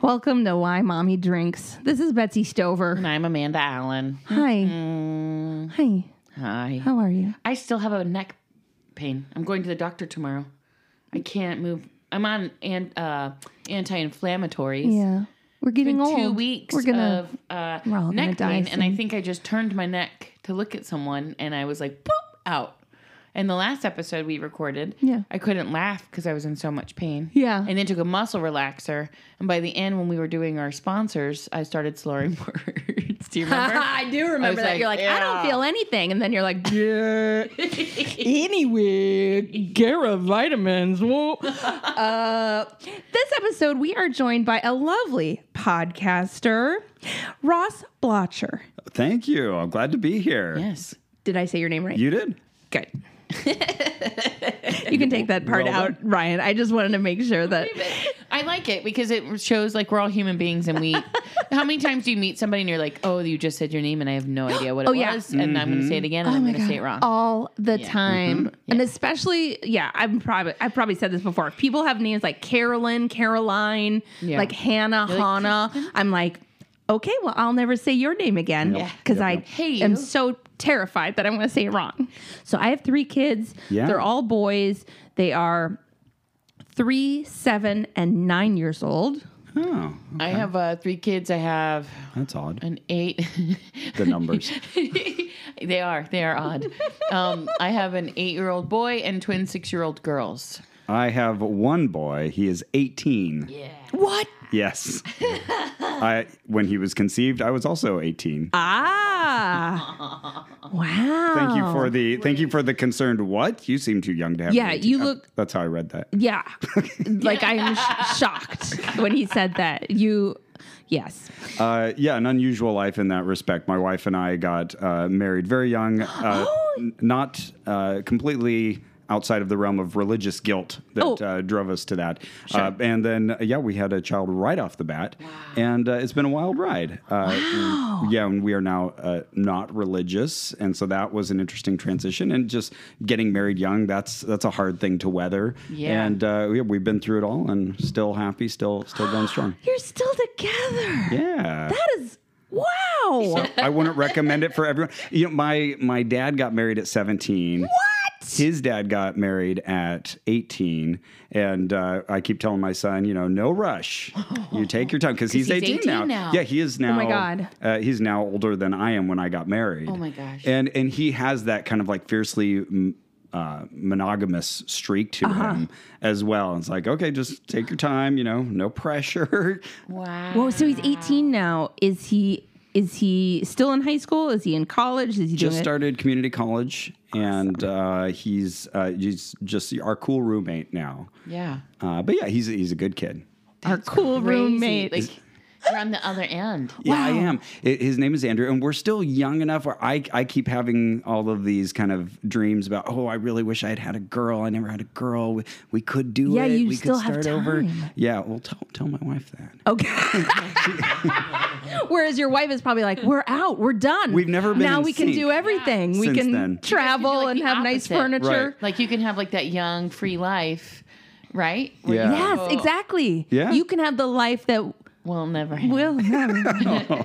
drinks. Hey everyone, welcome to Why Mommy Drinks. This is Betsy Stover. And I'm Amanda Allen. Hi. Mm, Hi. hi. How are you? I still have a neck pain. I'm going to the doctor tomorrow. I can't move. I'm on an, uh, anti-inflammatories. Yeah. We're getting old. two weeks We're gonna. of uh, we're neck pain, and I think I just turned my neck to look at someone, and I was like, "Boop!" out. And the last episode we recorded, Yeah. I couldn't laugh because I was in so much pain. Yeah. and then took a muscle relaxer, and by the end, when we were doing our sponsors, I started slurring words. Do you remember? I do remember was that. like, You're like, I don't feel anything, and then you're like, yeah. anyway, Gara vitamins. Whoa. uh, this episode, we are joined by a lovely podcaster, Ross Blocher. Thank you. I'm glad to be here. yes. Did I say your name right? You did? Good. You can take that part Well out, Ryan. I just wanted to make sure that. I like it because it shows like we're all human beings and we. how many times do you meet somebody and you're like, oh, you just said your name and I have no idea what oh, it Oh, yeah. was, and I'm going to say it mm-hmm. again and oh I'm going to say it wrong. all the time, mm-hmm. and especially, yeah, I'm probably I've probably said this before. People have names like Carolyn, Caroline, Yeah. like Hannah, You're like, Hannah. I'm like, okay, well, I'll never say your name again because Yep, I yep. Hey, am so terrified that I'm going to say it wrong. So I have three kids. Yeah. They're all boys. They are three, seven, and nine years old. Oh, I have uh, three kids. I have that's odd. an eight. The numbers. they are. They are odd. Um, I have an eight-year-old boy and twin six-year-old girls. I have one boy. He is 18. Yeah. What? Yes. I when he was conceived, I was also 18. Ah. wow. Thank you for the thank you for the concerned what? You seem too young to have. Yeah, you look- That's how I read that. Yeah. like I'm sh- shocked when he said that. You yes. Uh, yeah, an unusual life in that respect. My wife and I got uh, married very young, uh, Oh. n- not uh, completely outside of the realm of religious guilt that Oh. uh, drove us to that. Uh, and then, uh, yeah, we had a child right off the bat, and uh, it's been a wild ride. Uh, and- yeah, and we are now uh, not religious, and so that was an interesting transition. And just getting married young, that's that's a hard thing to weather. Yeah. And uh, yeah, we've been through it all, and still happy, still still going strong. You're still together. Yeah. That is wow. I wouldn't recommend it for everyone. You know, my my dad got married at 17. what? His dad got married at 18, and uh, I keep telling my son, you know, no rush. You take your time because he's, he's 18, 18 now. now. Yeah, he is now. Oh my God. Uh, he's now older than I am when I got married. Oh my gosh. And and he has that kind of like fiercely. Uh, monogamous streak to Uh-huh. him as well. It's like, okay, just take your time, you know, no pressure. Wow. Well, so he's 18 now. Is he is he still in high school? Is he in college? Is he just doing it? started community college, and uh, he's uh, he's just our cool roommate now. Yeah. Uh, but yeah, he's he's a good kid. Our cool Crazy. roommate. Like you're on the other end. Yeah, I am. I- his name is Andrew, and we're still young enough where I I keep having all of these kind of dreams about. Oh, I really wish I had had a girl. I never had a girl. We, we could do Yeah, it. you we still could have start over. time. Yeah, well, tell tell my wife that. Okay. Whereas your wife is probably like, "We're out. We're done. We've never been now. in we can do everything. we since can then. travel You and could do, like, have the nice furniture." Right. Like you can have like that young free life, right? Yeah. Yes, oh. exactly. Yeah. You can have the life that We'll never have. will never.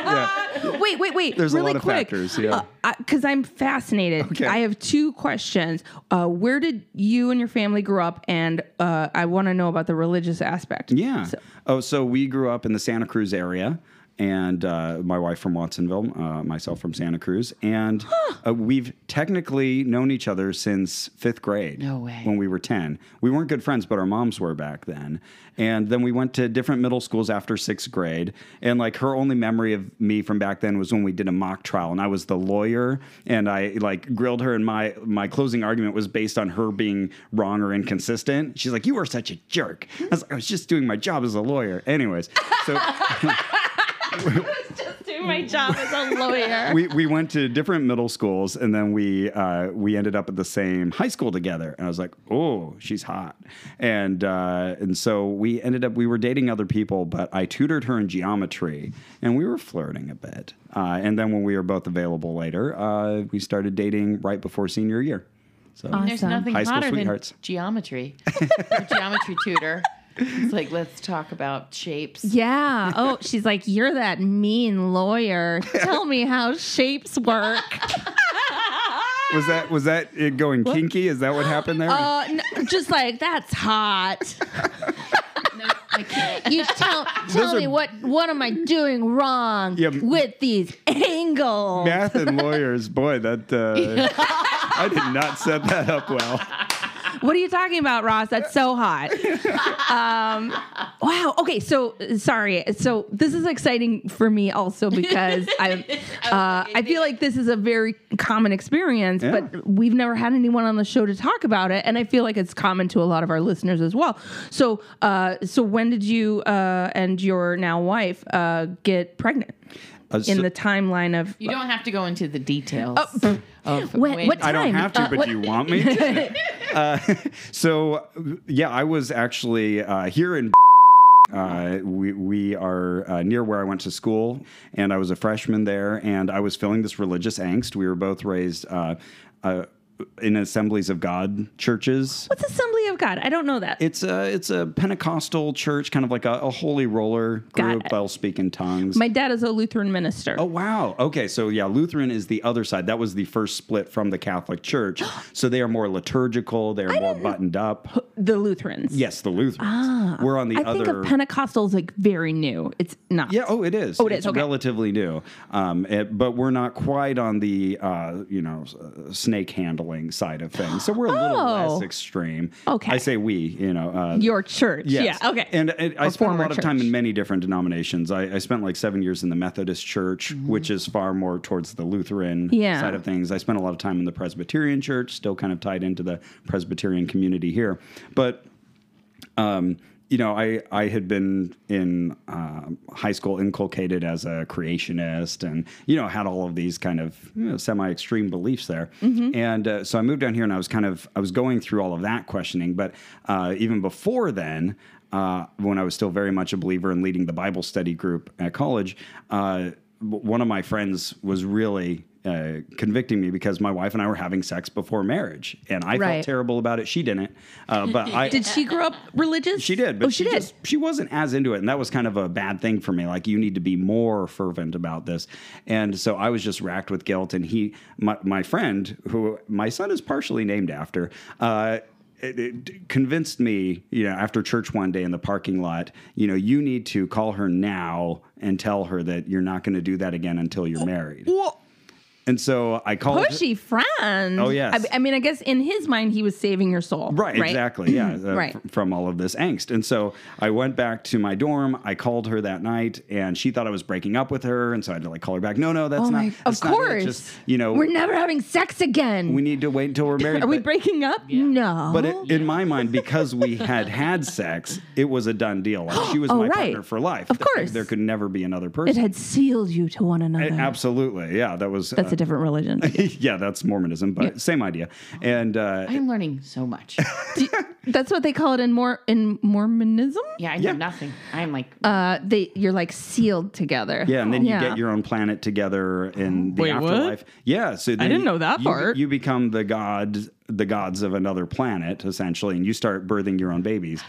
Yeah, wait, wait, wait. There's a really lot of quick. factors, yeah. Because I'm fascinated. Okay. I have two questions. Uh, where did you and your family grow up? And uh, I want to know about the religious aspect. Yeah. So- oh, so we grew up in the Santa Cruz area. And uh, my wife from Watsonville, uh, myself from Santa Cruz, and uh, we've technically known each other since fifth grade. No way. When we were ten, we weren't good friends, but our moms were back then. And then we went to different middle schools after sixth grade. And like her only memory of me from back then was when we did a mock trial, and I was the lawyer, and I like grilled her, and my my closing argument was based on her being wrong or inconsistent. She's like, "You were such a jerk." I was like, "I was just doing my job as a lawyer." Anyways, so. I was just doing my job as a lawyer. we, we went to different middle schools and then we uh, we ended up at the same high school together and I was like oh she's hot and uh, and so we ended up we were dating other people but I tutored her in geometry and we were flirting a bit uh, and then when we were both available later uh, we started dating right before senior year So There's nothing High school hotter than sweethearts. geometry. Geometry tutor. It's like, let's talk about shapes. Yeah. Oh, she's like, you're that mean lawyer. Tell me how shapes work. was that was that it going kinky? Is that what happened there? Uh, n- just like that's hot. No, I can't. You tell tell are- me what what am I doing wrong Yeah. with these angles? Math and lawyers, boy, that uh, I did not set that up well. What are you talking about, Ross? That's so hot. um, wow. Okay. So sorry. So this is exciting for me also because I, uh, I feel like this is a very common experience, Yeah. but we've never had anyone on the show to talk about it, and I feel like it's common to a lot of our listeners as well. So, uh, so when did you uh, and your now wife uh, get pregnant? Uh, In so- the timeline of You don't have to go into the details of when, what I don't have to, Uh, but what- you want me to. uh, so, yeah, I was actually uh, here in. Uh, we we are uh, near where I went to school, and I was a freshman there, and I was feeling this religious angst. We were both raised uh, uh, in Assemblies of God churches. What's Assembly of God? I don't know that. It's a it's a Pentecostal church, kind of like a, a holy roller group. They'll speak in tongues. My dad is a Lutheran minister. Oh wow. Okay, so yeah, Lutheran is the other side. That was the first split from the Catholic Church. so they are more liturgical. They are more buttoned up. The Lutherans. Yes, the Lutherans. We're on the I other. I think of Pentecostals like very new. It's not. yeah. Oh, it is. Oh, it is, It's okay. relatively new. Um, it- but we're not quite on the uh, you know uh, snake side of things. So we're a little Oh. less extreme. Okay. I say we. You know. Uh, Your church. Yes. Yeah. Okay. And it, I Or spent a former lot of time church. in many different denominations. I, I spent like seven years in the Methodist Church, which is far more towards the Lutheran Mm-hmm. Yeah. side of things. I spent a lot of time in the Presbyterian Church, still kind of tied into the Presbyterian community here. But um, you know, I, I had been in um high school inculcated as a creationist and, you know, had all of these kind of you know, semi extreme beliefs there. And uh, so I moved down here and I was kind of, I was going through all of that questioning. But uh, even before then, uh, when I was still very much a believer in leading the Bible study group at college, uh, one of my friends was really uh, convicting me because my wife and I were having sex before marriage, and I Right. felt terrible about it. She didn't, uh, but I Did she grow up religious? she did, but oh, she, did. Just, she wasn't as into it, and that was kind of a bad thing for me. Like you need to be more fervent about this, and so I was just racked with guilt. And he, my, my friend, who my son is partially named after. Uh, it, it convinced me, you know, after church one day in the parking lot, you know, you need to call her now and tell her that you're not going to do that again until you're married. Well, And so I called. pushy friend. Oh, yes. I, I mean, I guess in his mind, he was saving your soul. Right, exactly. Yeah, uh, Right. f- from all of this angst. And so I went back to my dorm. I called her that night, and she thought I was breaking up with her, and so I had to like call her back. No, no, that's Oh not. my! that's Of not it. course. Just you know, we're never having sex again. we need to wait until we're married. Are we but- breaking up? No. But it, in my mind, because we had had sex, it was a done deal. Like she was Oh, my right. partner for life. Of course. there could never be another person. it had sealed you to one another. Absolutely, yeah. That was. That's uh, a different religion. yeah, that's Mormonism, but same idea. And uh, I'm learning so much. That's what they call it in more in Mormonism. Yeah, I know Yeah. nothing. I'm like, Uh, they you're like sealed together. Yeah, and then you Yeah. get your own planet together in the Wait, what? afterlife. Yeah, so then didn't know that you- part. You become the god, the gods of another planet, essentially, and you start birthing your own babies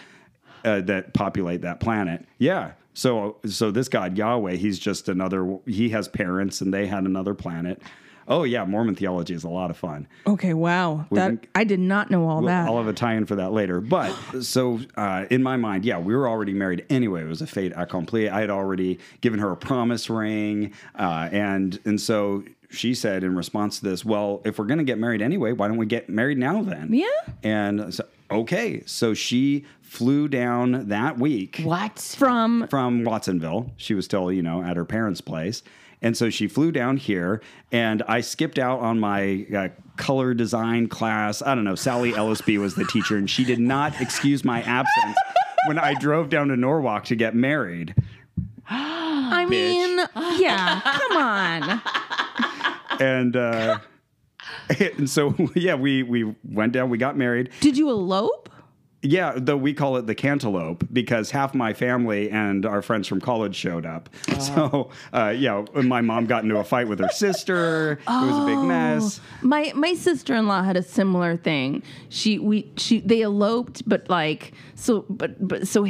uh, that populate that planet. Yeah. So, so this god Yahweh, he's just another. He has parents, and they had another planet. Oh yeah, Mormon theology is a lot of fun. Okay. Wow. That I did not know all that. I'll have a tie-in for that later. But so uh, in my mind, yeah, we were already married anyway. It was a fait accompli. I had already given her a promise ring, uh, and and so she said in response to this, "Well, if we're going to get married anyway, why don't we get married now then?" Yeah. And so, okay, so she flew down that week what? From from Watsonville. She was still, you know, at her parents' place. And so she flew down here, and I skipped out on my uh, color design class. I don't know. Sally Ellisby was the teacher, and she did not excuse my absence when I drove down to Norwalk to get married. I mean, yeah. Come on. And uh, and so yeah, we we went down. We got married. Did you elope? Yeah, though we call it the cantaloupe because half my family and our friends from college showed up. So, uh, yeah, my mom got into a fight with her sister. It was a big mess. My my sister in law had a similar thing. She we she they eloped, but like so but but so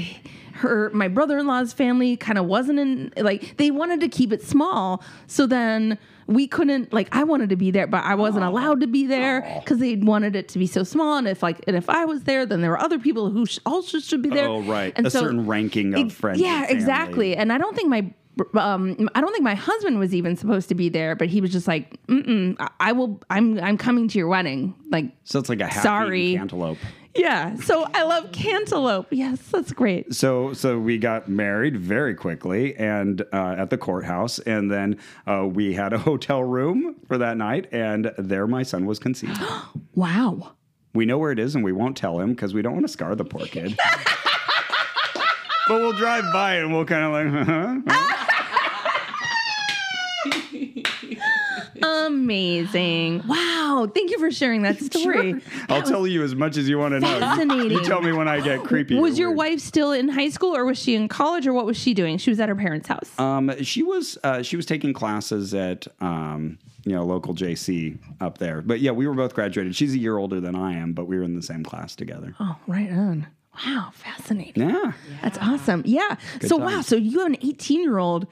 her my brother in law's family kind of wasn't in like they wanted to keep it small. So then we couldn't like I wanted to be there, but I wasn't allowed to be there because they wanted it to be so small. And if like and if I was there, then there were other people who sh- also should be there. Oh, right. And A certain ranking of friends Yeah, family. exactly. And I don't think my um, I don't think my husband was even supposed to be there, but he was just like, Mm-mm, I- "I will. I'm. I'm coming to your wedding." Like, So it's like a Sorry. cantaloupe. Yeah. So I love cantaloupe. Yes, that's great. So, so we got married very quickly, and uh, at the courthouse, and then uh, we had a hotel room for that night, and there my son was conceived. Wow. we know where it is, and we won't tell him because we don't want to scar the poor kid. but we'll drive by and we'll kind of like, huh? Amazing. Wow. Thank you for sharing that story. I'll tell you as much as you want to know. You- fascinating. You, tell me when I get creepy. Was your weird. wife still in high school, or was she in college, or what was she doing? She was at her parents' house. Um, she was uh, she was taking classes at um, you know local JC up there. But yeah, we were both graduated. She's a year older than I am, but we were in the same class together. oh, right on. Wow, fascinating. Yeah. That's awesome. Yeah. so wow. So you have an 18 year old,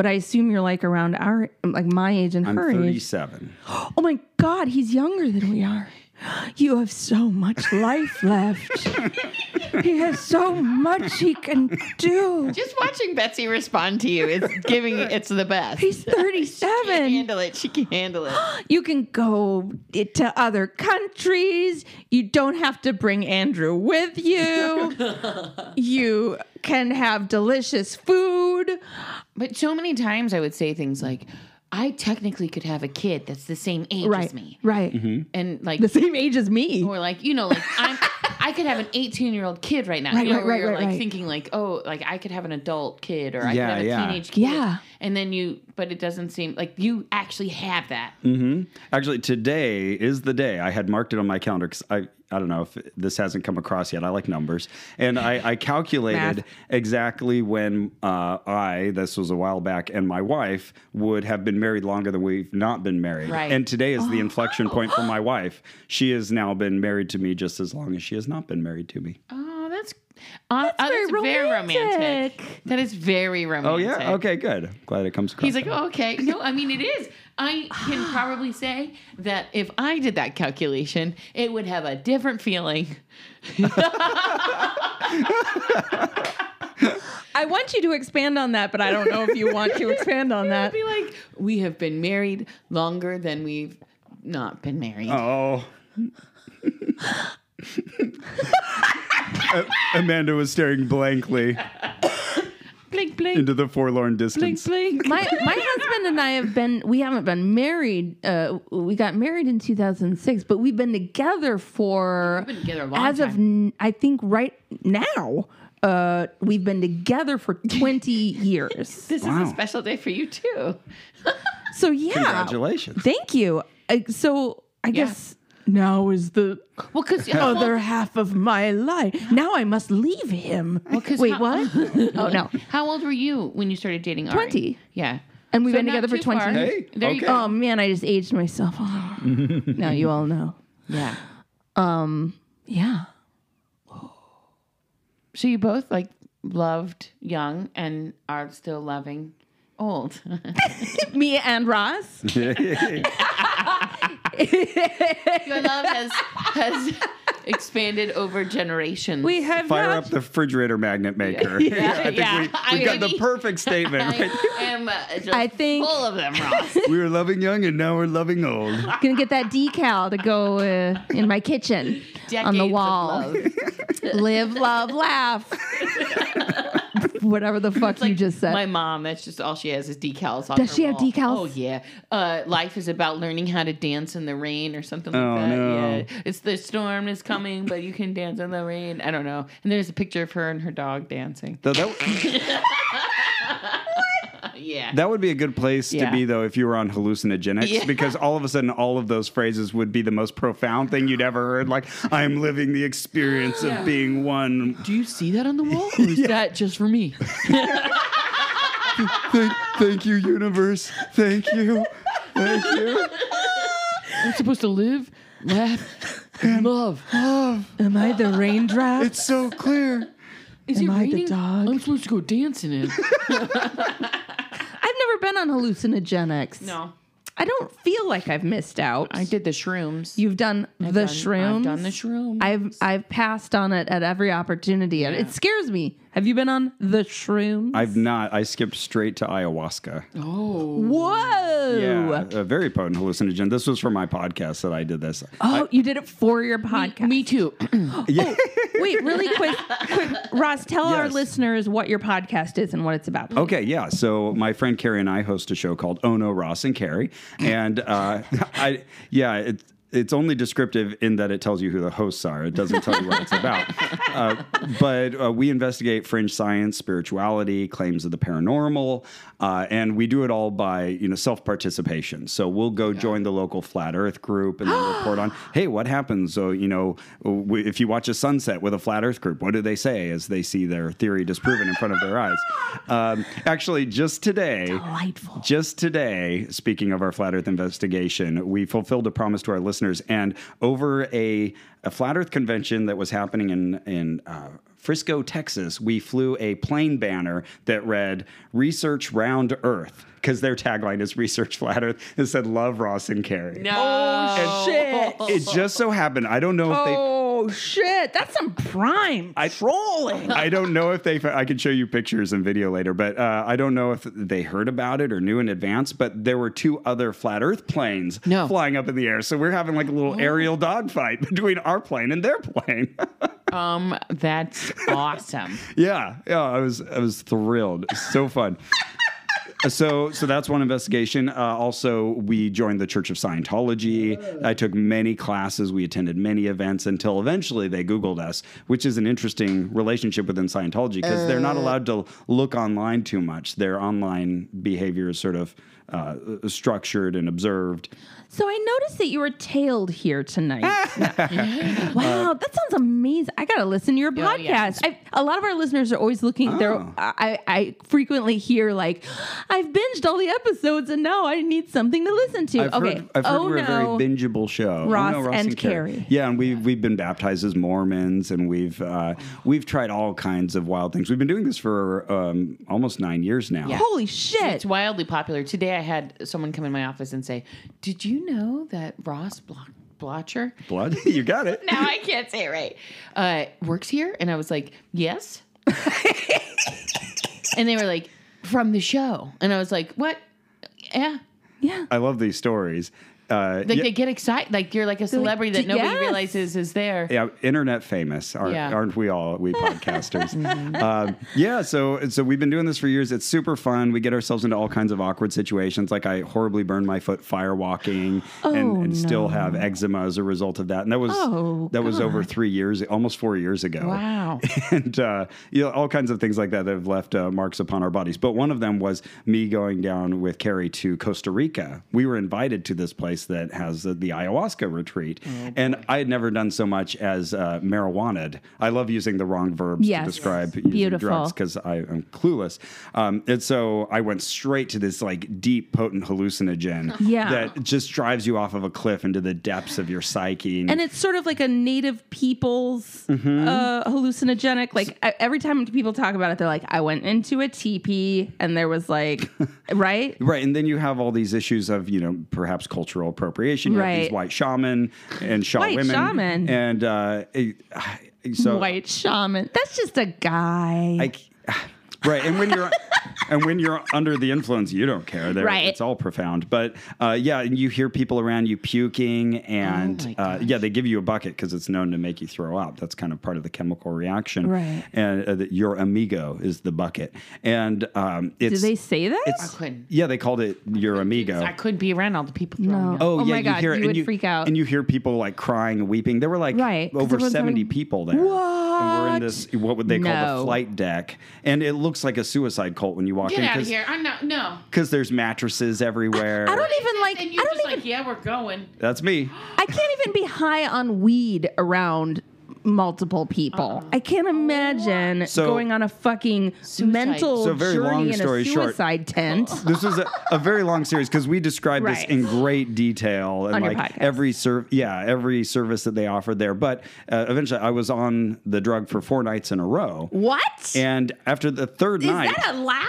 but I assume you're like around our like my age and I'm her age. 37. Oh my God, he's younger than we are. You have so much life left. he has so much he can do. Just watching Betsy respond to you is giving it's the best. He's She can't 37. handle it. She can handle it. You can go to other countries. You don't have to bring Andrew with you. you can have delicious food. But so many times I would say things like, I technically could have a kid that's the same age Right. as me. Right. Mm-hmm. And like The same age as me. or like, you know, like I'm I could have an 18 year old kid right now. Right, you know, right, where right, you're right, like right. thinking like, oh, like I could have an adult kid or I Yeah, could have a yeah. teenage kid. Yeah. And then you but it doesn't seem like you actually have that. Mm-hmm. Actually, today is the day. I had marked it on my calendar because I, I don't know if this hasn't come across yet. I like numbers. And I, I calculated exactly when uh, I, this was a while back, and my wife would have been married longer than we've not been married. Right. And today is the Oh. inflection point for my wife. She has now been married to me just as long as she has not been married to me. Oh, uh, that's, very that's very romantic. romantic. That is very Oh, romantic. yeah? Okay, good. Glad it comes across. He's like, oh, okay. No, I mean, it is. I can probably say that if I did that calculation, it would have a different feeling. I want you to expand on that, but I don't know if you want to expand on that. would be like, we have been married longer than we've not been married. Oh. A- Amanda was staring blankly blink, blink, into the forlorn distance. blink. my my husband and I have been we haven't been married. Uh, we got married in 2006, but we've been together for We've been together a long as of n- I think right now. Uh, we've been together for 20 years. This Wow. is a special day for you too. So yeah, Congratulations. Thank you. Uh, so I guess now is the Well, because other half of my life. Now I must leave him. 'cause Wait, how- what? oh no. How old were you when you started dating Ari? 20. Yeah. And we've So been together for 20 far. years. Hey, There you okay. go. Oh man, I just aged myself. Oh. now you all know. Yeah. Um, yeah. So you both like loved young and are still loving old. Me and Ross. Your love has has expanded over generations. We have Fire had- up the refrigerator magnet maker. Yeah, I think yeah. we, I we've got the perfect statement. I Right? am uh, just I think- full of them, Ross. we were loving young and now we're loving old. gonna get that decal to go uh, in my kitchen on the Decades of wall. love. Live, love, laugh. Whatever the fuck you just said. My mom, that's just all she has is decals on Does her she have decals? Oh yeah. Uh, life is about learning how to dance in the rain or something like Oh, that. no. Yeah. It's the storm is coming, but you can dance in the rain. I don't know. And there's a picture of her and her dog dancing. Though that, yeah. Yeah. That would be a good place Yeah. to be, though, if you were on hallucinogenics, Yeah. because all of a sudden, all of those phrases would be the most profound thing you'd ever heard. Like, I'm living the experience of being one. Do you see that on the wall? Or is that just for me? Thank, thank you, universe. Thank you. Thank you. I'm supposed to live, laugh, and love. Am I the raindrop? It's so clear. Is Am it I the dog? I'm supposed to go dancing in. I've never been on hallucinogenics. No. I don't feel like I've missed out. I did the shrooms. You've done I've the done- shrooms. I've done the shrooms. I've I've passed on it at every opportunity, and it scares me. Have you been on the shrooms? I've not. I skipped straight to ayahuasca. oh. Whoa! Yeah, a very potent hallucinogen. This was for my podcast that I did this. Oh, you did it for your podcast. Me too. Yeah. Wait, really quick, quick, Ross, tell our listeners what your podcast is and what it's about. Okay, yeah. So my friend Carrie and I host a show called Oh No, Ross and Carrie, and uh, I yeah, it's it's only descriptive in that it tells you who the hosts are. It doesn't tell you what it's about. Uh, but uh, we investigate fringe science, spirituality, claims of the paranormal, uh, and we do it all by you know self participation. So we'll go join the local flat Earth group and then report on, hey, what happens? So you know, w- if you watch a sunset with a flat Earth group, what do they say as they see their theory disproven in front of their eyes? Um, actually, just today, Delightful. just today, speaking of our flat Earth investigation, we fulfilled a promise to our listeners, and over a, a flat Earth convention that was happening in in uh, Frisco, Texas, we flew a plane banner that read "Research Round Earth" because their tagline is "Research Flat Earth." It said "Love Ross and Carrie." No. Oh shit! It just so happened. I don't know if they. Oh shit! That's some prime I, trolling. I don't know if they. I can show you pictures and video later, but uh, I don't know if they heard about it or knew in advance. But there were two other flat Earth planes No. flying up in the air, so we're having like a little aerial dogfight between our plane and their plane. Um, that's awesome. yeah, yeah, I was I was thrilled. So fun. So, so that's one investigation. Uh, also, we joined the Church of Scientology. I took many classes. We attended many events until eventually they Googled us, which is an interesting relationship within Scientology because they're not allowed to look online too much. Their online behavior is sort of uh, structured and observed. So I noticed that you were tailed here tonight. wow, that sounds amazing. I gotta listen to your Yeah, yeah. podcast. I, a lot of our listeners are always looking. They're Oh. I, I frequently hear like, I've binged all the episodes and now I need something to listen to. I've okay. heard, I've heard oh we're no. a very bingeable show. Oh, Ross no, and Carrie. Yeah, and we've we've been baptized as Mormons, and we've uh, we've tried all kinds of wild things. We've been doing this for um, almost nine years now. Yeah. Holy shit! It's wildly popular. Today I had someone come in my office and say, Did you know that Ross Blo- Blocher? Blood, you got it. Now I can't say it right. Uh, works here? And I was like, Yes. and they were like, From the show. And I was like, What? Yeah. yeah. I love these stories. Uh, Like yeah, they get excited. Like you're like a celebrity that nobody yes." realizes is there. yeah, internet famous, aren't, Yeah. aren't we all? We podcasters. um, yeah, so so we've been doing this for years. It's super fun. We get ourselves into all kinds of awkward situations. Like I horribly burned my foot firewalking, and, Oh, and still no. have eczema as a result of that. And that was Oh, that was over three years, almost four years ago. Wow. and uh, you know all kinds of things like that that have left uh, marks upon our bodies. But one of them was me going down with Carrie to Costa Rica. We were invited to this place that has uh, the ayahuasca retreat, Oh, and I had never done so much as uh, marijuana. I love using the wrong verbs Yes. to describe using Beautiful. drugs because I'm clueless. Um, and so I went straight to this like deep, potent hallucinogen Yeah. that just drives you off of a cliff into the depths of your psyche. And it's sort of like a native people's Mm-hmm. uh, hallucinogenic. Like I, every time people talk about it, they're like, "I went into a teepee and there was like, right? Right, and then you have all these issues of you know perhaps cultural appropriation. You have Right. these white shaman and shaw White women, shaman. and uh, it- so White shaman. That's just a guy. I, right, and when you're and when you're under the influence, you don't care. They're- Right. it's all profound. But uh, yeah, and you hear people around you puking, and Oh uh, yeah, they give you a bucket because it's known to make you throw up. That's kind of part of the chemical reaction. Right. and uh, that your amigo is the bucket, and um, Did it's they say that? I couldn't. yeah, they called it your amigo. I couldn't be around all the people throwing No. up. Oh, Oh yeah, my you God, hear you and would freak out. and you hear people like crying and weeping. There were like Right, 'cause over seventy having- people there. what? and we're in this what would they call No. the flight deck, and it looks like a suicide cult when you walk Get in out of here. I'm not. No. because there's mattresses everywhere. I don't even like. And I you're don't just even. like, yeah, we're going. That's me. I can't even be high on weed around multiple people. I can't imagine So- going on a fucking Suicide. mental So very long journey in story a short- suicide tent. This was a, a very long series because we described Right. this in great detail and On your like podcast. every ser- yeah every service that they offered there. But uh, eventually, I was on the drug for four nights in a row, What? and after the third Is night that allowed?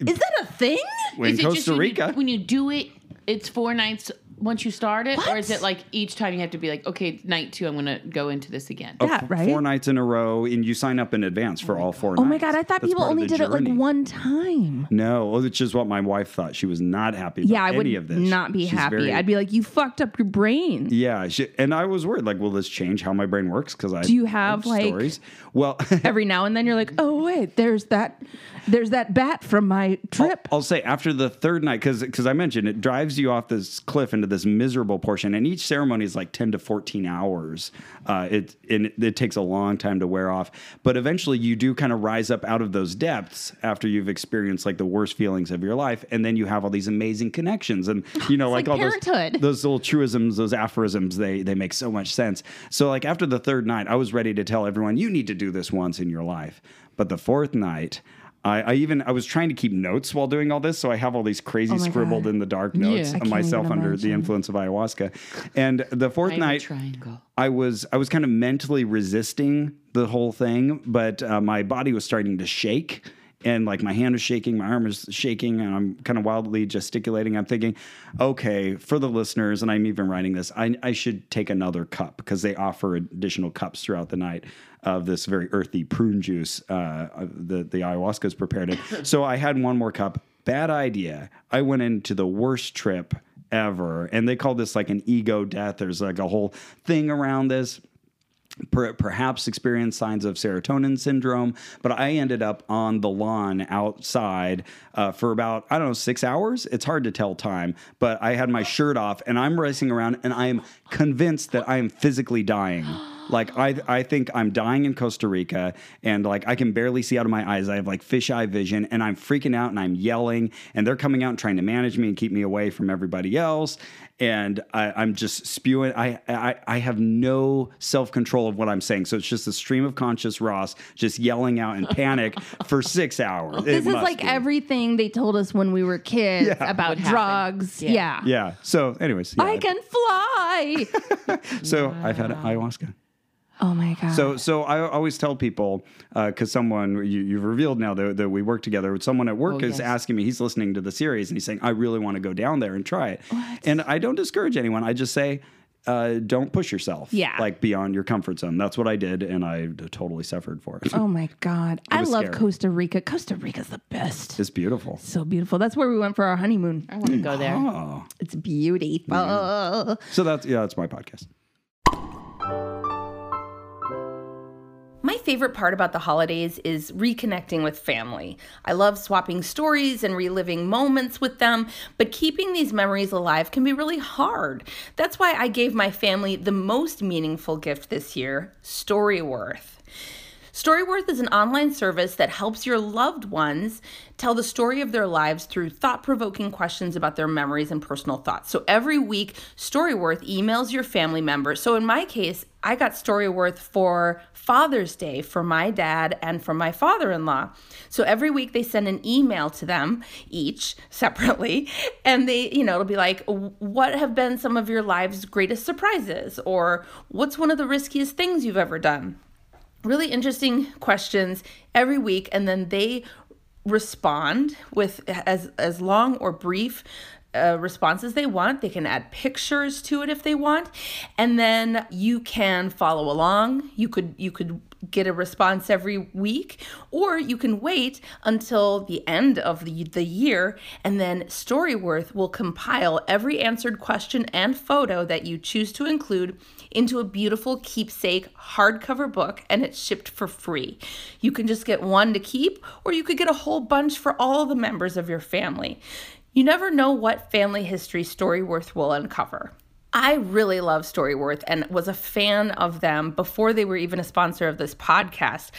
Is that a thing? in Is it just Costa when you- Rica, when you do it, it's four nights once you start it, or is it like each time you have to be like, okay, night two, I'm gonna go into this again? uh, Yeah, f- right? four nights in a row, and you sign up in advance for all four. Oh my god, I thought That's people only the did it like one time. No, which is what my wife thought. She was not happy. About Yeah, I any would of this. not be She's happy. very- I'd be like, you fucked up your brain. Yeah, she, and I was worried. Like, will this change how my brain works? Because I Do you have, like- stories. Well, Every now and then you're like, oh wait, there's that, there's that bat from my trip. I'll say after the third night, because I mentioned it drives you off this cliff into this miserable portion, and each ceremony is like ten to fourteen hours. Uh, it and it, it takes a long time to wear off, but eventually you do kind of rise up out of those depths after you've experienced like the worst feelings of your life, and then you have all these amazing connections, and you know like, like all parenthood. those those little truisms, those aphorisms, they they make so much sense. So like after the third night, I was ready to tell everyone you need to do this once in your life, but the fourth night. I, I even I was trying to keep notes while doing all this, so I have all these crazy Oh scribbled God. in the dark notes Yeah. Of myself under the influence of ayahuasca. And the fourth night, triangle. I was I was kind of mentally resisting the whole thing, but uh, my body was starting to shake. And like my hand is shaking, my arm is shaking, and I'm kind of wildly gesticulating. I'm thinking, okay, for the listeners, and I'm even writing this, I, I should take another cup because they offer additional cups throughout the night of this very earthy prune juice. Uh, the the ayahuasca is prepared in. so I had one more cup. Bad idea. I went into the worst trip ever, and they call this like an ego death. There's like a whole thing around this per, perhaps experienced signs of serotonin syndrome. But I ended up on the lawn outside uh, for about, I don't know, six hours. It's hard to tell time, but I had my shirt off and I'm racing around and I am convinced that I am physically dying. Like I, I think I'm dying in Costa Rica, and like I can barely see out of my eyes. I have like fisheye vision, and I'm freaking out, and I'm yelling, and they're coming out and trying to manage me and keep me away from everybody else. And I, I'm just spewing. I, I, I have no self control of what I'm saying, so it's just a stream of conscious Ross just yelling out in panic for six hours. This It is must like be. everything they told us when we were kids Yeah. about Would drugs. Yeah. Yeah. Yeah. So, anyways, yeah. I can fly. so I've had ayahuasca. Oh my god. So, so I always tell people because someone you, you've revealed now that, that we work together. Someone at work Oh, is yes. asking me. He's listening to the series and he's saying, "I really want to go down there and try it." And I don't discourage anyone. I just say. Uh, don't push yourself, Yeah. like beyond your comfort zone. That's what I did, and I totally suffered for it. Oh my god. I love scary. Costa Rica. Costa Rica's the best. It's beautiful. So beautiful. That's where we went for our honeymoon. I want to go there. Oh, It's beautiful. so that's yeah, that's my podcast. My favorite part about the holidays is reconnecting with family. I love swapping stories and reliving moments with them, but keeping these memories alive can be really hard. That's why I gave my family the most meaningful gift this year Storyworth. Storyworth is an online service that helps your loved ones tell the story of their lives through thought provoking questions about their memories and personal thoughts. So every week, Storyworth emails your family member. So in my case, I got Storyworth for Father's Day for my dad and for my father in law. So every week they send an email to them each separately, and they, you know, it'll be like, what have been some of your life's greatest surprises? Or what's one of the riskiest things you've ever done? really interesting questions every week and then they respond with as as long or brief uh, responses they want they can add pictures to it if they want and then you can follow along you could you could get a response every week or you can wait until the end of the, the year and then storyworth will compile every answered question and photo that you choose to include into a beautiful keepsake hardcover book and it's shipped for free. You can just get one to keep, or you could get a whole bunch for all the members of your family. You never know what family history Storyworth will uncover. I really love Storyworth and was a fan of them before they were even a sponsor of this podcast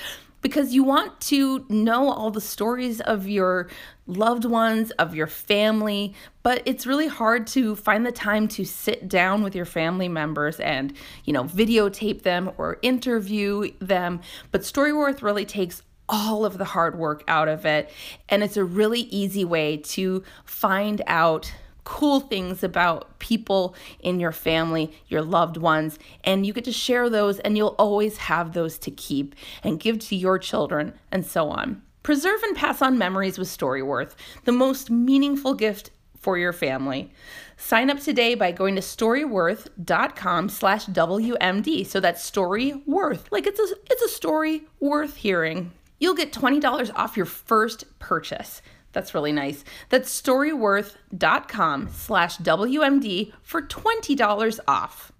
because you want to know all the stories of your loved ones, of your family, but it's really hard to find the time to sit down with your family members and, you know, videotape them or interview them. But Storyworth really takes all of the hard work out of it, and it's a really easy way to find out cool things about people in your family, your loved ones, and you get to share those, and you'll always have those to keep and give to your children, and so on. Preserve and pass on memories with Storyworth, the most meaningful gift for your family. Sign up today by going to storyworth.com slash WMD. So that's story worth. Like it's a it's a story worth hearing. You'll get $20 off your first purchase. That's really nice. That's storyworth.com slash WMD for $20 off.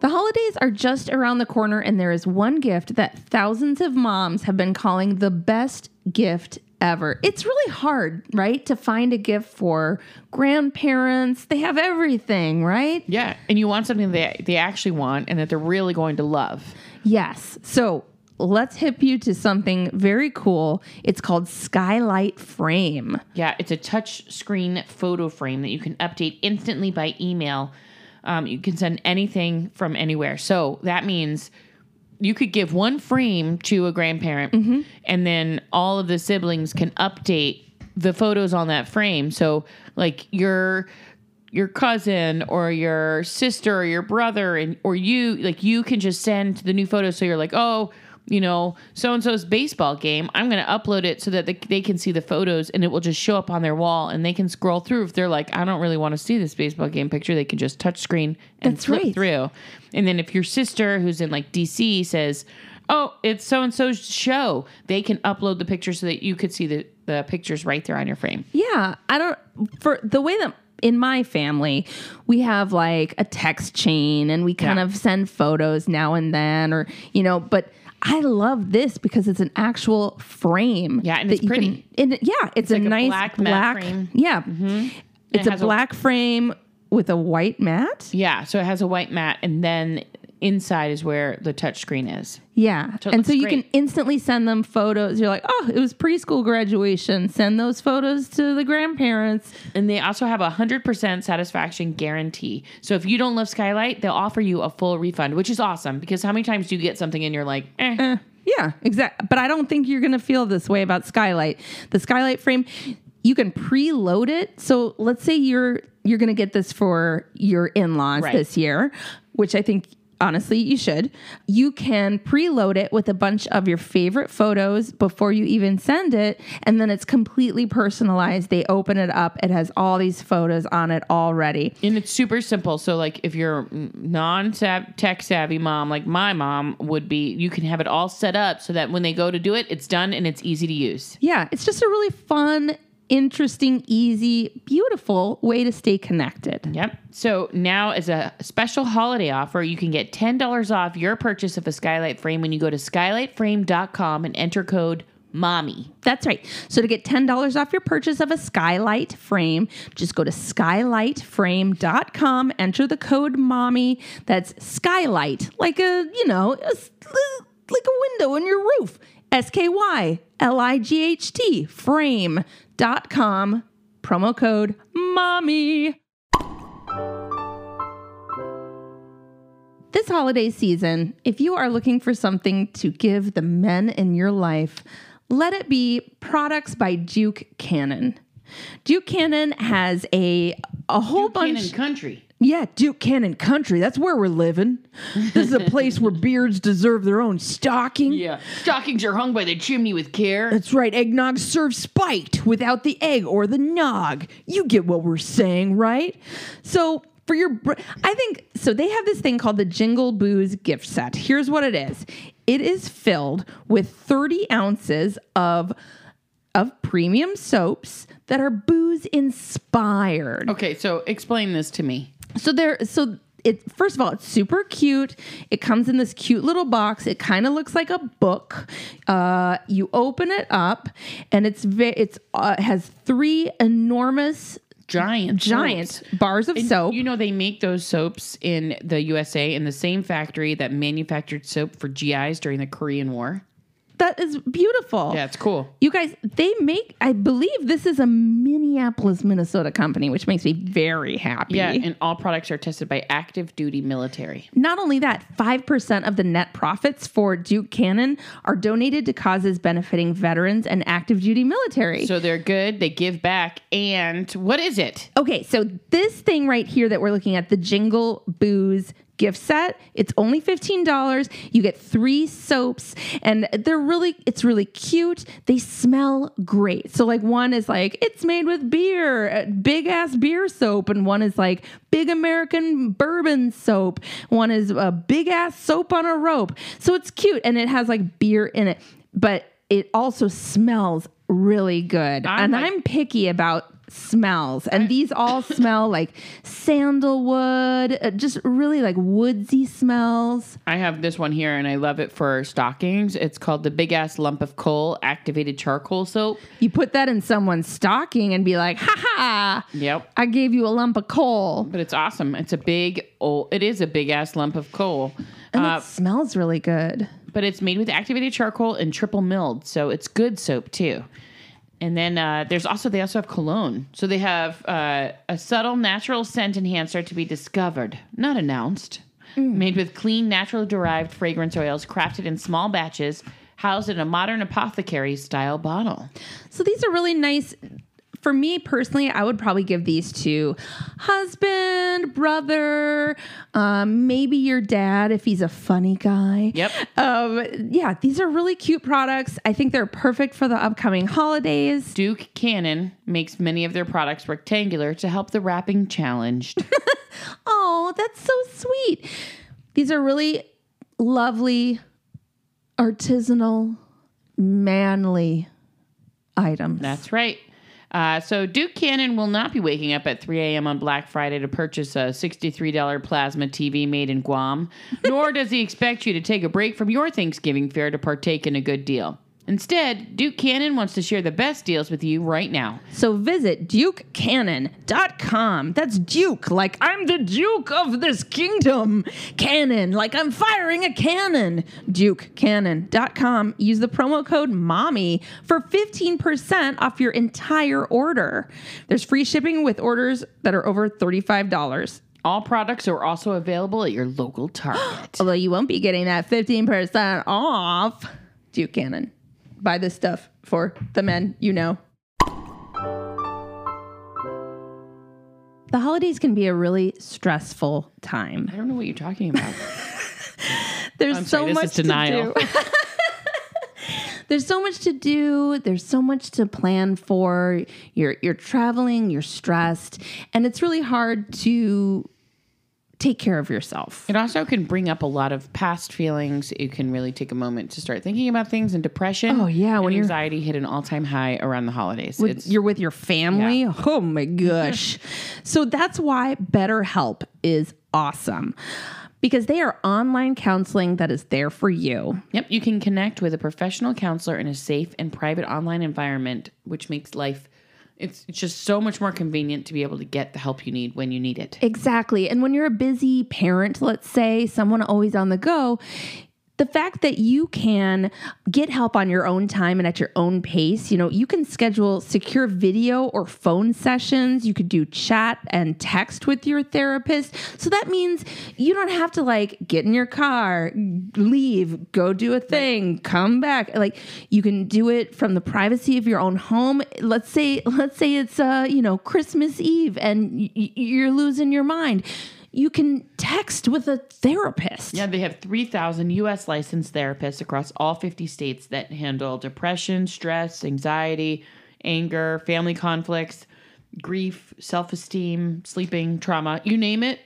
The holidays are just around the corner, and there is one gift that thousands of moms have been calling the best gift ever. It's really hard, right, to find a gift for grandparents. They have everything, right? Yeah, and you want something they they actually want and that they're really going to love. Yes. So let's hip you to something very cool. It's called Skylight Frame. Yeah, it's a touch screen photo frame that you can update instantly by email. Um, you can send anything from anywhere. So that means you could give one frame to a grandparent, and then all of the siblings can update the photos on that frame. So, like your your cousin or your sister or your brother and or you like you can just send the new photos so you're like oh you know so and so's baseball game. I'm going to upload it so that they, they can see the photos and it will just show up on their wall and they can scroll through. If they're like i don't really want to see this baseball game picture they can just touch screen and That's flip right. through. And then if your sister who's in like dc says oh it's so and so's show they can upload the picture so that you could see the, the pictures right there on your frame. Yeah, I don't for the way that in my family we have like a text chain and we kind Yeah. of send photos now and then or you know, but I love this because it's an actual frame. Yeah, and it's pretty. Can, and yeah, it's, a like a nice black matte frame. Mm-hmm. Yeah, it's it a has a- black frame with a white mat. Yeah, so it has a white mat, and then inside is where the touch screen is. Yeah. So and so you can instantly send them photos. You're like, oh, it was preschool graduation. Send those photos to the grandparents. And they also have a 100% satisfaction guarantee. So if you don't love Skylight, they'll offer you a full refund, which is awesome because how many times do you get something and you're like, eh. Eh, yeah, exactly. But I don't think you're going to feel this way about Skylight. The Skylight frame, you can preload it. So let's say you're you're going to get this for your in-laws Right. this year, which I think honestly you should. You can preload it with a bunch of your favorite photos before you even send it, and then it's completely personalized. They open it up, it has all these photos on it already. And it's super simple. So, like, if you're non tech savvy mom, like my mom would be, you can have it all set up so that when they go to do it, it's done and it's easy to use. Yeah, it's just a really fun, interesting, easy, beautiful way to stay connected. Yep. So now, as a special holiday offer, you can get $10 off your purchase of a skylight frame when you go to skylightframe.com and enter code MOMMY. That's right. So to get $10 off your purchase of a skylight frame, just go to skylightframe.com, enter the code mommy. That's skylight, like a, you know, a like a window in your roof. S K Y L I G H T frame.com, promo code mommy. This holiday season, if you are looking for something to give the men in your life, let it be products by Duke Cannon. Duke Cannon has a a whole bunch. Cannon Country. Yeah, Duke Cannon Country. That's where we're living. This is a place where beards deserve their own stocking. Yeah. Stockings are hung by the chimney with care. That's right. Eggnog served spiked without the egg or the nog. You get what we're saying, right? So for your, br- I think so. They have this thing called the Jingle Booze gift set. Here's what it is. It is filled with 30 ounces of of premium soaps that are booze inspired. Okay, so explain this to me. So there, so it first of all, it's super cute. It comes in this cute little box. It kind of looks like a book. Uh, you open it up, and it's ve- it's uh, has three enormous giant, giant soaps. bars of And soap. You know they make those soaps in the USA in the same factory that manufactured soap for GIs during the Korean War. That is beautiful. Yeah, it's cool. You guys, they make, I believe this is a Minneapolis, Minnesota company, which makes me very happy. Yeah, and all products are tested by active duty military. Not only that, 5% of the net profits for Duke Cannon are donated to causes benefiting veterans and active duty military. So they're good, they give back, and what is it? Okay, so this thing right here that we're looking at, the Jingle Booze gift set, it's only $15. You get three soaps and they're really it's really cute. They smell great. So like one is like it's made with beer, big ass beer soap and one is like big American bourbon soap. One is a big ass soap on a rope. So it's cute and it has like beer in it. But it also smells really good. I'm and like- I'm picky about smells and these all smell like sandalwood uh, just really like woodsy smells I have this one here and I love it for stockings. It's called the Big Ass Lump of Coal Activated Charcoal Soap. you put that in someone's stocking and be like ha ha Yep. i gave you a lump of coal But it's awesome. It's a big, oh, it is a big ass lump of coal. and Uh, it smells really good but it's made with activated charcoal and triple milled, so it's good soap too. And then uh, there's also they also have cologne. So they have uh, a subtle natural scent enhancer to be discovered, not announced. Made with clean, natural derived fragrance oils, crafted in small batches, housed in a modern apothecary style bottle. so these are really nice for me personally i would probably give these to husband brother um, maybe your dad if he's a funny guy Yep. um, yeah these are really cute products i think they're perfect for the upcoming holidays Duke Cannon makes many of their products rectangular to help the wrapping challenged. Oh, that's so sweet. These are really lovely, artisanal, manly items. That's right. Uh, so Duke Cannon will not be waking up at 3 a.m. on Black Friday to purchase a $63 plasma TV made in Guam, nor does he expect you to take a break from your Thanksgiving fare to partake in a good deal. Instead, Duke Cannon wants to share the best deals with you right now. so visit dukecannon.com. That's Duke, like I'm the Duke of this kingdom. Cannon, like I'm firing a cannon. Dukecannon.com. Use the promo code MOMMY for 15% off your entire order. There's free shipping with orders that are over $35. All products are also available at your local Target. Although you won't be getting that 15% off. Duke Cannon. Buy this stuff for the men you know. The holidays can be a really stressful time. I don't know what you're talking about. There's I'm so sorry, this much is denial. to do. There's so much to do. There's so much to plan for. You're you're traveling, you're stressed, and it's really hard to take care of yourself. It also can bring up a lot of past feelings. It can really take a moment to start thinking about things and depression. Oh, yeah, when anxiety hit an all time high around the holidays. with- it's you're with your family. Yeah. Oh my gosh. so that's why BetterHelp is awesome because they are online counseling that is there for you. Yep, you can connect with a professional counselor in a safe and private online environment, which makes life it's, just so much more convenient to be able to get the help you need when you need it. Exactly. And when you're a busy parent, let's say, someone always on the go, the fact that you can get help on your own time and at your own pace, you know, you can schedule secure video or phone sessions. You could do chat and text with your therapist. So that means you don't have to like get in your car, leave, go do a thing, come back. Like you can do it from the privacy of your own home. Let's say let's say it's uh, you know, Christmas Eve and y- you're losing your mind. You can text with a therapist. Yeah, they have 3,000 US licensed therapists across all 50 states that handle depression, stress, anxiety, anger, family conflicts, grief, self esteem, sleeping, trauma you name it,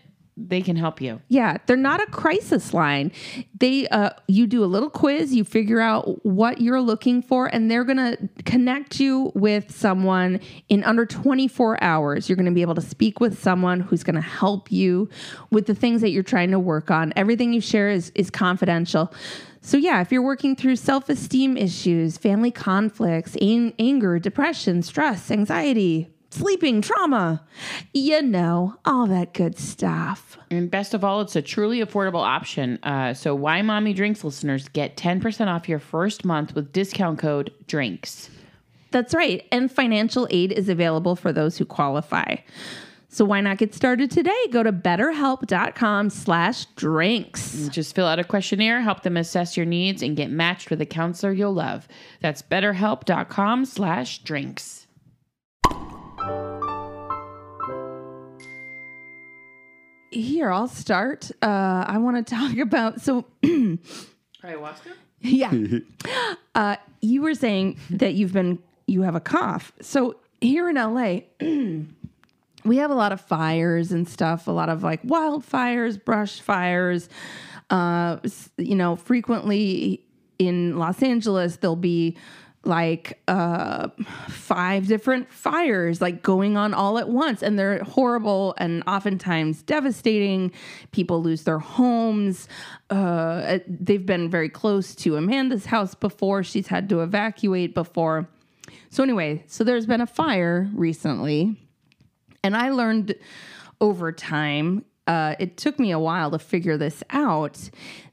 they can help you. Yeah, they're not a crisis line. They uh you do a little quiz, you figure out what you're looking for and they're going to connect you with someone in under 24 hours. You're going to be able to speak with someone who's going to help you with the things that you're trying to work on. Everything you share is is confidential. So yeah, if you're working through self-esteem issues, family conflicts, an- anger, depression, stress, anxiety, sleeping, trauma, you know, all that good stuff. And best of all, it's a truly affordable option. Uh, so, Why Mommy Drinks listeners get 10% off your first month with discount code DRINKS. That's right. And financial aid is available for those who qualify. So why not get started today? Go to betterhelp.com slash drinks. Just fill out a questionnaire, help them assess your needs, and get matched with a counselor you'll love. That's betterhelp.com slash drinks. Here, I'll start. Uh, I want to talk about so Ayahuasca? yeah. Uh, you were saying that you've been you have a cough. So here in LA, we have a lot of fires and stuff, a lot of like wildfires, brush fires. Uh, you know, frequently in Los Angeles, there'll be like uh, five different fires like going on all at once, and they're horrible and oftentimes devastating. People lose their homes. Uh, they've been very close to Amanda's house before. She's had to evacuate before. So anyway, so there's been a fire recently and I learned over time, uh, it took me a while to figure this out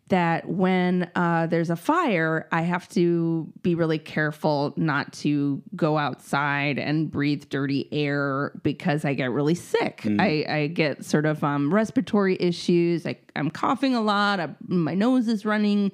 that when uh, there's a fire, I have to be really careful not to go outside and breathe dirty air because I get really sick. I, I get sort of um, respiratory issues. I, I'm coughing a lot. I, my nose is running.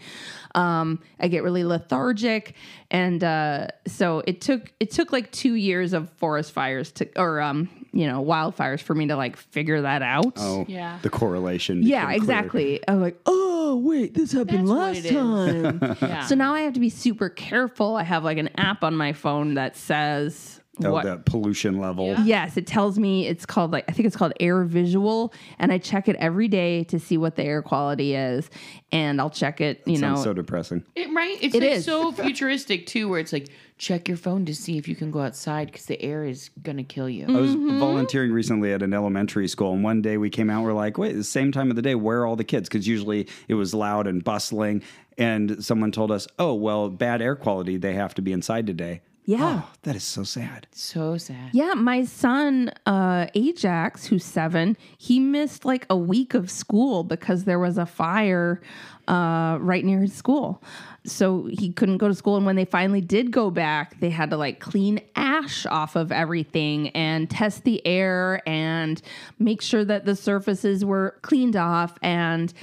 Um, I get really lethargic, and uh, so it took it took like two years of forest fires to or um, you know wildfires for me to like figure that out. Oh, Yeah. The correlation. Yeah, became clear. exactly. I'm like, oh wait, this happened That's last time. Yeah. So now I have to be super careful. I have like an app on my phone that says Oh, what. that pollution level. Yeah. Yes, it tells me it's called like I think it's called AirVisual, and I check it every day to see what the air quality is, and I'll check it. You know, Sounds so depressing. It, right? It's It like is. so futuristic, too, where it's like, check your phone to see if you can go outside because the air is going to kill you. I was Mm-hmm. volunteering recently at an elementary school, and one day we came out. We're like, "Wait, the same time of the day. Where are all the kids?" Because usually it was loud and bustling. And someone told us, "Oh, well, bad air quality. They have to be inside today." yeah. Oh, that is so sad. So sad. Yeah, my son uh, Ajax, who's seven, he missed like a week of school because there was a fire uh, right near his school. So he couldn't go to school. And when they finally did go back, they had to like clean ash off of everything and test the air and make sure that the surfaces were cleaned off and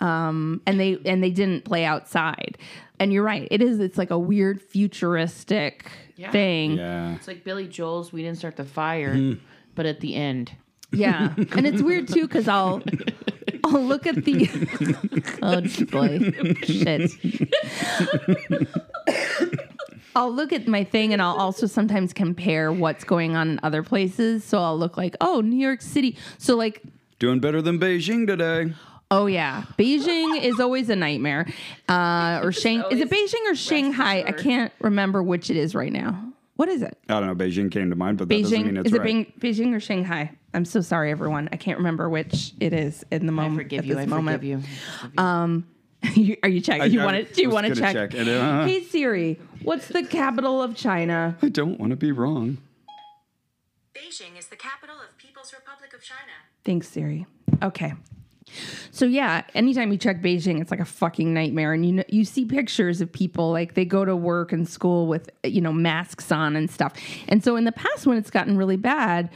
um, and they and they didn't play outside. And you're right, it is. It's like a weird futuristic Yeah. thing. Yeah. It's like Billy Joel's We Didn't Start the Fire, but at the end. Yeah, and it's weird too because I'll I'll look at the oh boy shit. I'll look at my thing and I'll also sometimes compare what's going on in other places. So I'll look like, oh, New York City. So like, Doing better than Beijing today. oh yeah, Beijing is always a nightmare. Uh, or Shang is it Beijing or Shanghai? I can't remember which it is right now. What is it? I don't know. Beijing came to mind, but that doesn't mean Beijing it's is it right. Beijing, Beijing or Shanghai? I'm so sorry, everyone. I can't remember which it is in the moment. I moment. forgive at you. this I moment. forgive you. Um, you- are you checking? I- you want to? Do you want to check? check. And, uh, Hey Siri, what's the capital of China? I don't want to be wrong. Beijing is the capital of People's Republic of China. Thanks, Siri. Okay. So yeah, anytime you check Beijing, it's like a fucking nightmare, and you know you see pictures of people like they go to work and school with you know masks on and stuff. And so in the past, when it's gotten really bad,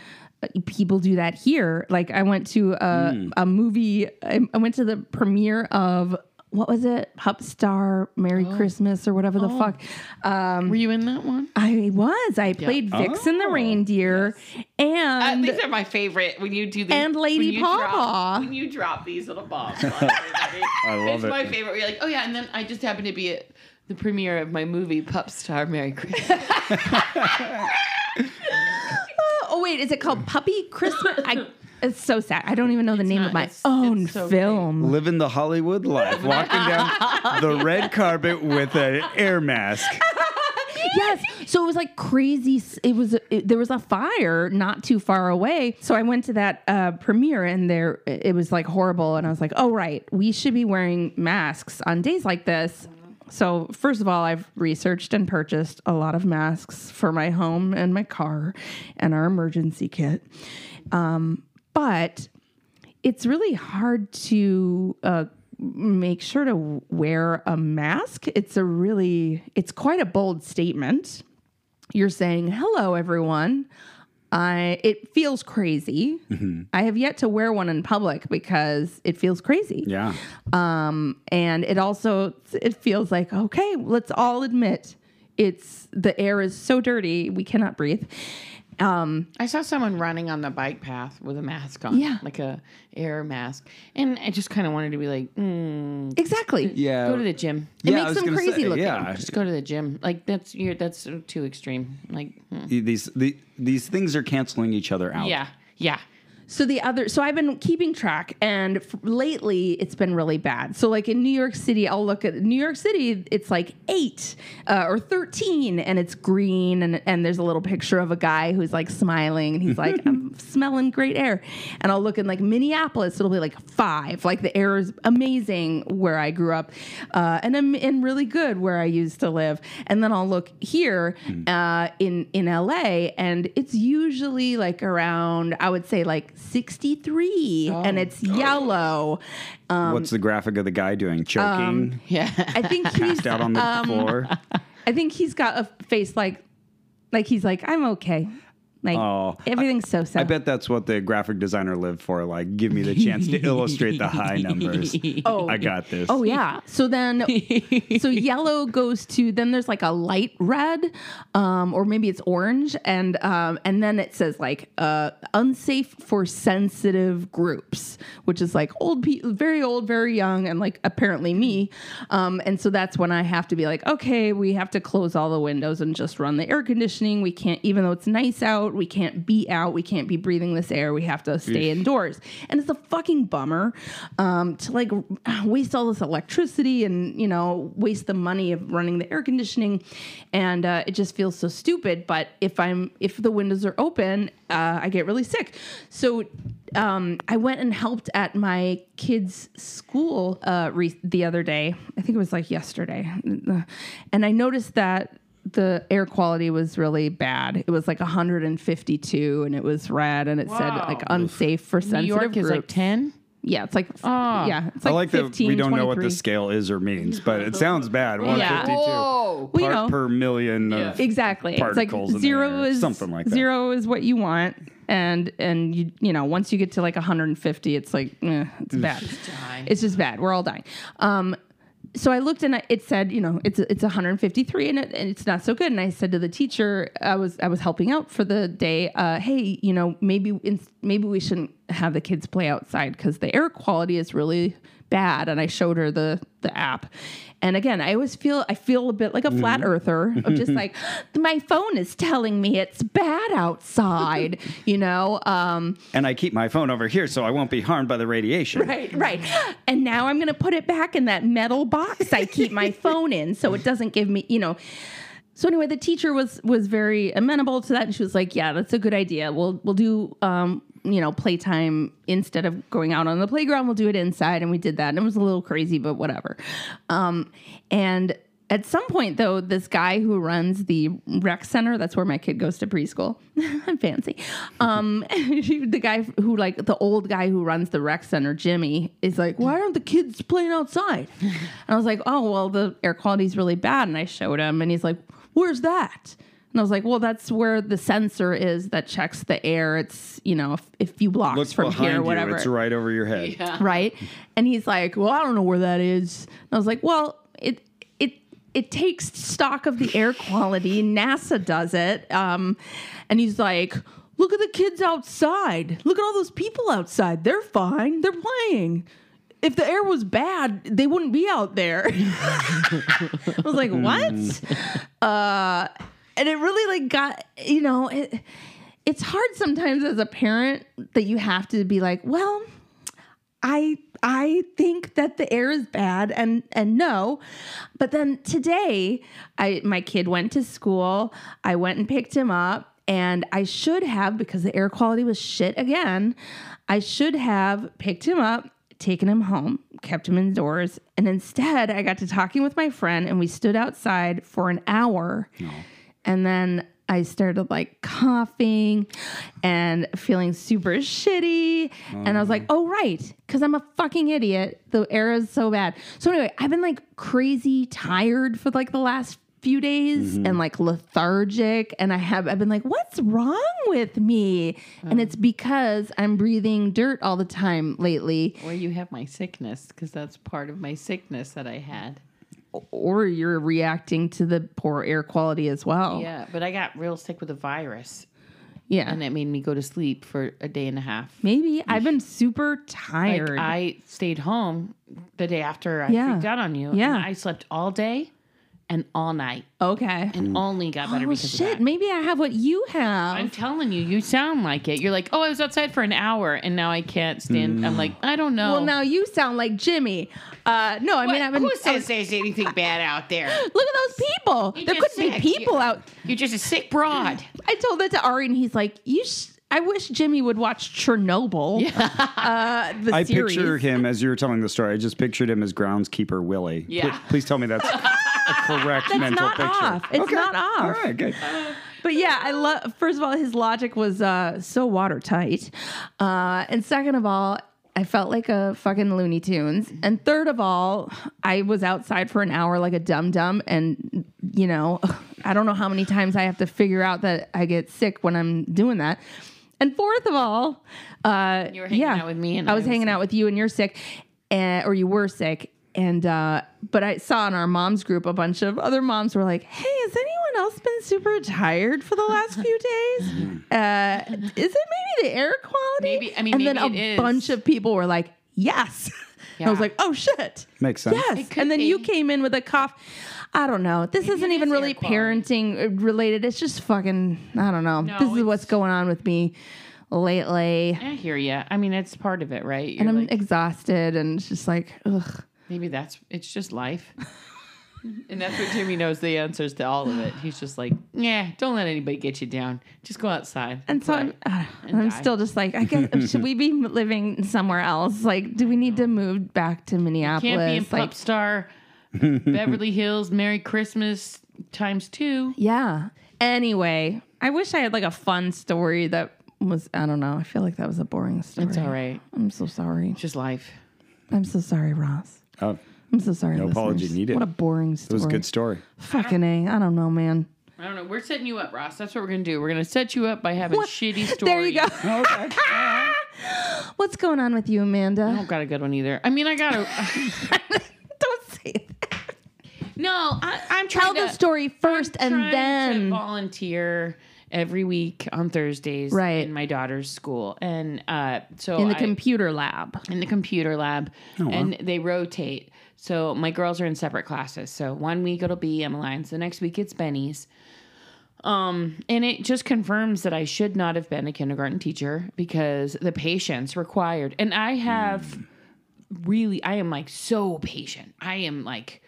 people do that here. Like I went to a, a movie. I, I went to the premiere of what was it, Pup Star, Merry Christmas or whatever the fuck. Um, Were you in that one? I was. I played Vixen the Oh, reindeer, and these are my favorite when you do these. And Lady when you Pawpaw. When you drop these little bombs. on. I love it's it. my favorite. Where you're like, oh yeah, and then I just happened to be at the premiere of my movie Pup Star Merry Christmas. Wait, is it called Puppy Christmas? I, it's so sad. I don't even know the name not. of my It's- own it's so film. Living the Hollywood life, walking down the red carpet with an air mask. yes. So it was like crazy. s- It was it, there was a fire not too far away. So I went to that uh, premiere and there it was like horrible. And I was like, oh right, we should be wearing masks on days like this. So, first of all, I've researched and purchased a lot of masks for my home and my car and our emergency kit. Um, but it's really hard to uh, make sure to wear a mask. It's a really, it's quite a bold statement. You're saying, hello, everyone. I, it feels crazy. I have yet to wear one in public because it feels crazy. Yeah. Um, and it also it feels like okay, let's all admit it's the air is so dirty we cannot breathe. Um, I saw someone running on the bike path with a mask on, Yeah. like a air mask, and I just kind of wanted to be like, mm, exactly. Yeah. go to the gym. It Yeah, makes them crazy say, looking. Yeah. Just go to the gym. Like that's you're that's too extreme. Like, hmm. These the, these things are canceling each other out. yeah, yeah. So the other, so I've been keeping track, and f- lately it's been really bad. So like in New York City, I'll look at New York City, it's like eight uh, or thirteen, and it's green, and and there's a little picture of a guy who's like smiling, and he's like, I'm smelling great air. And I'll look in like Minneapolis, it'll be like five, like the air is amazing where I grew up, uh, and I'm and really good where I used to live. And then I'll look here uh, in in LA, and it's usually like around, I would say like 63, and it's yellow. Um, What's the graphic of the guy doing? Choking, Yeah. I think he's passed out on the floor. I think he's got a face like like he's like I'm okay. Like Oh, everything's so so. I bet that's what the graphic designer lived for. Like, give me the chance to illustrate the high numbers. Oh. I got this. Oh yeah. So then, so yellow goes to then there's like a light red, um, or maybe it's orange, and um, and then it says like uh, unsafe for sensitive groups, which is like old people, very old, very young, and like apparently me, um, and so that's when I have to be like, okay, we have to close all the windows and just run the air conditioning. We can't, even though it's nice out, we can't be out, we can't be breathing this air. We have to stay indoors, and it's a fucking bummer um, to like waste all this electricity and you know waste the money of running the air conditioning, and uh, it just feels so stupid. But if I'm if the windows are open, uh, I get really sick. So um, I went and helped at my kids' school uh, re- the other day. I think it was like yesterday, and I noticed that the air quality was really bad. It was like 152, and it was red, and it said like unsafe for sensitive New sensitive York is like ten. Yeah, it's like Oh. yeah, it's I like, like 15, that we don't know what the scale is or means, but it sounds bad. 152 Whoa. Well, you part know. per million of Exactly. It's like particles in the zero air, is something like that. Zero is what you want, and and you you know once you get to like 150, it's like eh, it's bad. die. It's just bad. We're all dying. Um, so I looked and I- it said, you know, it's it's 153 and, it, and it's not so good. And I said to the teacher, I was I was helping out for the day. Uh, hey, you know, maybe maybe we shouldn't have the kids play outside because the air quality is really bad. And I showed her the the app. And again, I always feel I feel a bit like a flat Mm-hmm. earther of just like my phone is telling me it's bad outside, you know. Um, And I keep my phone over here so I won't be harmed by the radiation. Right, right. And now I'm going to put it back in that metal box I keep my phone in so it doesn't give me, you know. So anyway, the teacher was was very amenable to that and she was like, "Yeah, that's a good idea. We'll we'll do um, you know, playtime instead of going out on the playground, we'll do it inside." And we did that. And it was a little crazy, but whatever. Um, and at some point, though, this guy who runs the rec center, that's where my kid goes to preschool. I'm fancy. Um, the guy who, like, the old guy who runs the rec center, Jimmy, is like, why aren't the kids playing outside? And I was like, oh, well, the air quality is really bad. And I showed him, and he's like, where's that? And I was like, well, that's where the sensor is that checks the air. It's, you know, if, a few blocks Look from here, you. whatever It's right over your head. right? And he's like, "Well, I don't know where that is." And I was like, "Well, it it it takes stock of the air quality. NASA does it." Um, and he's like, "Look at the kids outside. Look at all those people outside. They're fine. They're playing." If the air was bad, they wouldn't be out there. I was like, "What?" Uh, and it really like got you know it, it's hard sometimes as a parent that you have to be like, well, I I think that the air is bad and and no. But then today I my kid went to school. I went and picked him up and I should have because the air quality was shit again. I should have picked him up, taken him home, kept him indoors, and instead I got to talking with my friend and we stood outside for an hour. And then I started like coughing and feeling super shitty. And I was like, mm-hmm. oh, right. Cause I'm a fucking idiot. The air is so bad. So, anyway, I've been like crazy tired for like the last few days mm-hmm. and like lethargic. And I have, I've been like, what's wrong with me? And it's because I'm breathing dirt all the time lately. Or you have my sickness because that's part of my sickness that I had. Or you're reacting to the poor air quality as well. Yeah, but I got real sick with a virus, Yeah. and it made me go to sleep for a day and a half. Maybe I've been super Like tired. I stayed home the day after I Yeah. freaked out on you. Yeah. and I slept all day and all night, okay. and only got better Oh because shit! of that. Maybe I have what you have. I'm telling you, you sound like it. You're like, oh, I was outside for an hour, and now I can't stand. I'm like, I don't know. well, now you sound like Jimmy. Uh, no, I What- mean I've been. who I says was- there's anything bad out there? look at those people. You're there couldn't be people You're- out. You're just a sick broad. I told that to Ari, and he's like, "You." Sh- I wish Jimmy would watch Chernobyl. uh, the I series. picture him as you were telling the story. I just pictured him as groundskeeper Willie. Yeah. Pl- Please, tell me that's a correct That's mental not picture. off. It's not off. All right, good. But yeah, I love. First of all, his logic was uh, so watertight, uh, and second of all, I felt like a fucking Looney Tunes. And third of all, I was outside for an hour like a dum dum, and you know, I don't know how many times I have to figure out that I get sick when I'm doing that. And fourth of all, uh, You were hanging yeah, out with me and I I was was hanging out with you, and you're sick, and, or you were sick. And uh, but I saw in our moms group a bunch of other moms were like, "Hey, has anyone else been super tired for the last few days? Uh, is it maybe the air quality? Maybe- I mean, and then a it is. bunch of people were like, "Yes." I was like, "Oh shit, Makes sense. yes." And then you came in with a cough. I don't know. This isn't even is really parenting related. It's just fucking. I don't know. No, this is what's going on with me lately, I hear you. I mean, it's part of it, right? You're and I'm like, exhausted, and it's just like, ugh. Maybe that's it's just life. and that's what Jimmy knows the answers to all of it. He's just like, yeah, don't let anybody get you down. Just go outside. And so I'm, uh, And I'm die. still just like, I guess, should we be living somewhere else? Like, do we need to move back to Minneapolis? can't be in like, Star, Beverly Hills, Merry Christmas times two. yeah. Anyway, I wish I had like a fun story that was, I don't know. I feel like that was a boring story. It's all right. I'm so sorry. It's just life. I'm so sorry, Ross. Oh, I'm so sorry. No apology needed. What a boring story. it was a good story. Fucking A. I don't know, man. I don't know. We're setting you up, Ross. That's what we're gonna do. We're gonna set you up by having What? shitty stories. There you go. Oh, okay. What's going on with you, Amanda? I don't got a good one either. I mean, I got a. don't say that. no, I, I'm trying Tell the story first I'm and then. to volunteer every week on Thursdays Right. in my daughter's school, and uh, so in the I- computer lab. in the computer lab, and they rotate. So my girls are in separate classes. So one week it'll be Emmeline's, the next week it's Benny's. Um, and it just confirms that I should not have been a kindergarten teacher because the patience required, and I have really, I am like so patient. I am like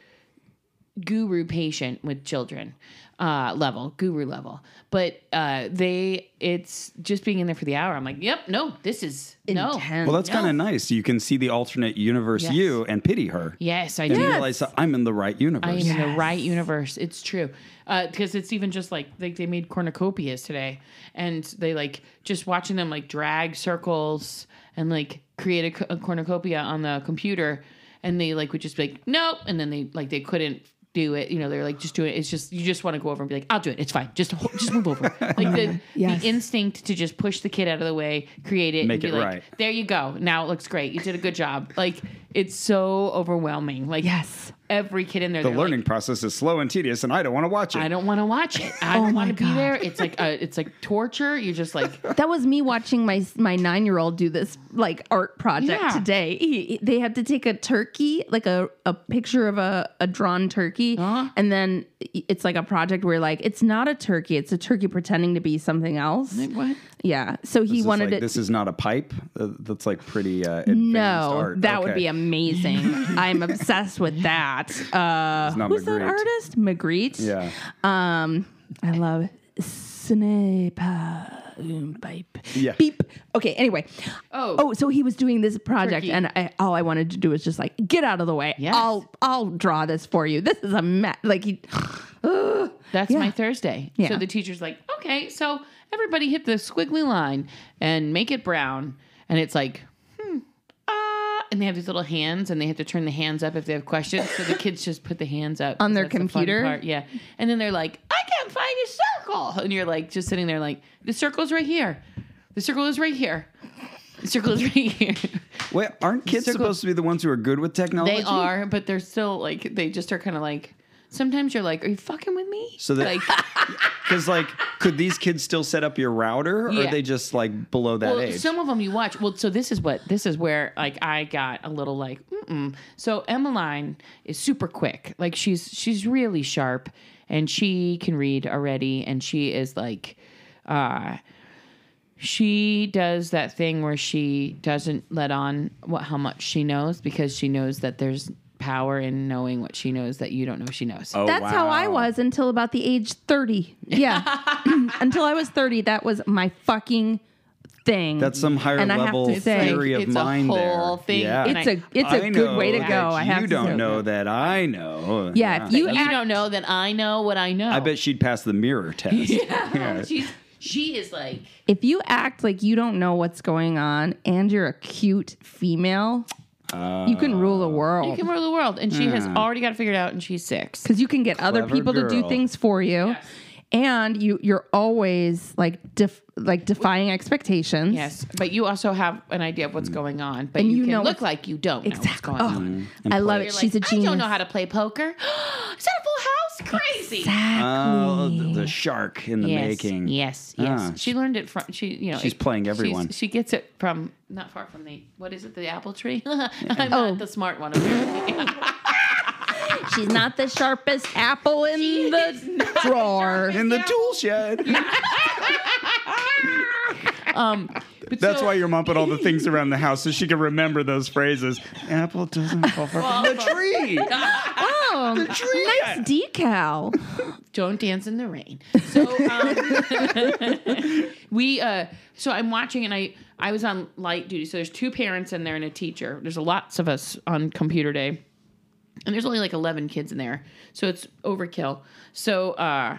guru patient with children uh level guru level but uh they it's just being in there for the hour i'm like yep no this is no Intense. Well, that's kind of nice. You can see the alternate universe Yes. you and pity her. yes i And do you realize that I'm in the right universe. I am in the right universe. It's true. Because it's even just like like they made cornucopias today, and they like just watching them like drag circles and like create a, a cornucopia on the computer, and they like would just be like nope, and then they like they couldn't do it. You know, they're like just do it. It's just you just want to go over and be like I'll do it. It's fine. Just just move over. Like the Yes. the instinct to just push the kid out of the way, create it, Make and be it like, right. There you go. Now it looks great. You did a good job. Like it's so overwhelming. Like Yes. Every kid in there. the learning like, process is slow and tedious, and I don't want to watch it. I don't want to watch it. I Oh don't want to be there. It's like uh it's like torture. You're just like That was me watching my my nine year old do this like art project Yeah. today. He, he- they had to take a turkey, like a, a picture of a, a drawn turkey, Uh-huh. and then it's like a project where like it's not a turkey, it's a turkey pretending to be something else. what? Yeah. So he This wanted like, it. This is not a pipe. Uh, that's like pretty uh, advanced no, art. that would be amazing. I'm obsessed with that. Uh, It's not who's that artist? Magritte. Yeah. Um, I love Snape. Boom, pipe, Yeah. beep. Okay. Anyway. Oh. Oh, so he was doing this project, Tricky. and I, all I wanted to do was just like get out of the way. Yes. I'll I'll draw this for you. This is a mess. Like he. Ugh. That's Yeah. my Thursday. Yeah. So the teacher's like, okay, so everybody hit the squiggly line and make it brown. And it's like. And they have these little hands and they have to turn the hands up if they have questions. So the kids just put the hands up. on their that's the computer? Yeah. And then they're like, I can't find a circle. And you're like, just sitting there like, the circle's right here. The circle is right here. The circle is right here. Wait, aren't kids Circle- supposed to be the ones who are good with technology? They are, but they're still like, they just are kind of like, sometimes you're like, are you fucking with me? So that- like, Because like, could these kids still set up your router, or Yeah. are they just like below that well, age? some of them you watch. Well, so this is what this is where like I got a little like, mm-mm. so Emmeline is super quick. Like she's she's really sharp, and she can read already, and she is like, uh, she does that thing where she doesn't let on what how much she knows because she knows that there's power in knowing what she knows that you don't know she knows. oh, That's how I was until about the age 30. Yeah. until I was 30, that was my fucking thing. That's some higher And level to say- theory of It's a mind whole there. thing, Yeah. it's a it's a I good way to go. I have you don't say. know that I know. Yeah, if you you act- don't know that I know what I know. I bet she'd pass the mirror test. Yeah. she's she is like if you act like you don't know what's going on and you're a cute female, you can rule the world. You can rule the world, and she has hmm. already got it figured out, and she's six. Because you can get other Clever people to do girl. things for you. Yes. And you you're always like def, like defying expectations. Yes, but you also have an idea of what's hmm. going on, but And you, you can know look what's- like you don't know Exactly. what's going Oh, on. I love You're it. She's like, a genius. I don't know how to play poker. Is that a full house? Crazy. Exactly. Oh, the, the shark in the yes, making. yes, yes. Ah, she learned it from she. You know, She's it- playing she's- everyone. She gets it from not far from the what is it? The apple tree. I'm Oh. not the smart one. She's not the sharpest apple in the drawer. In the tool shed. um, but That's so- why your mom put all the things around the house so she can remember those phrases. Apple doesn't fall far from the tree. Oh, nice decal. don't dance in the rain. So um, we uh so I'm watching and I I was on light duty. So there's two parents in there and a teacher. There's lots of us on computer day. And there's only like 11 kids in there. So it's overkill. So uh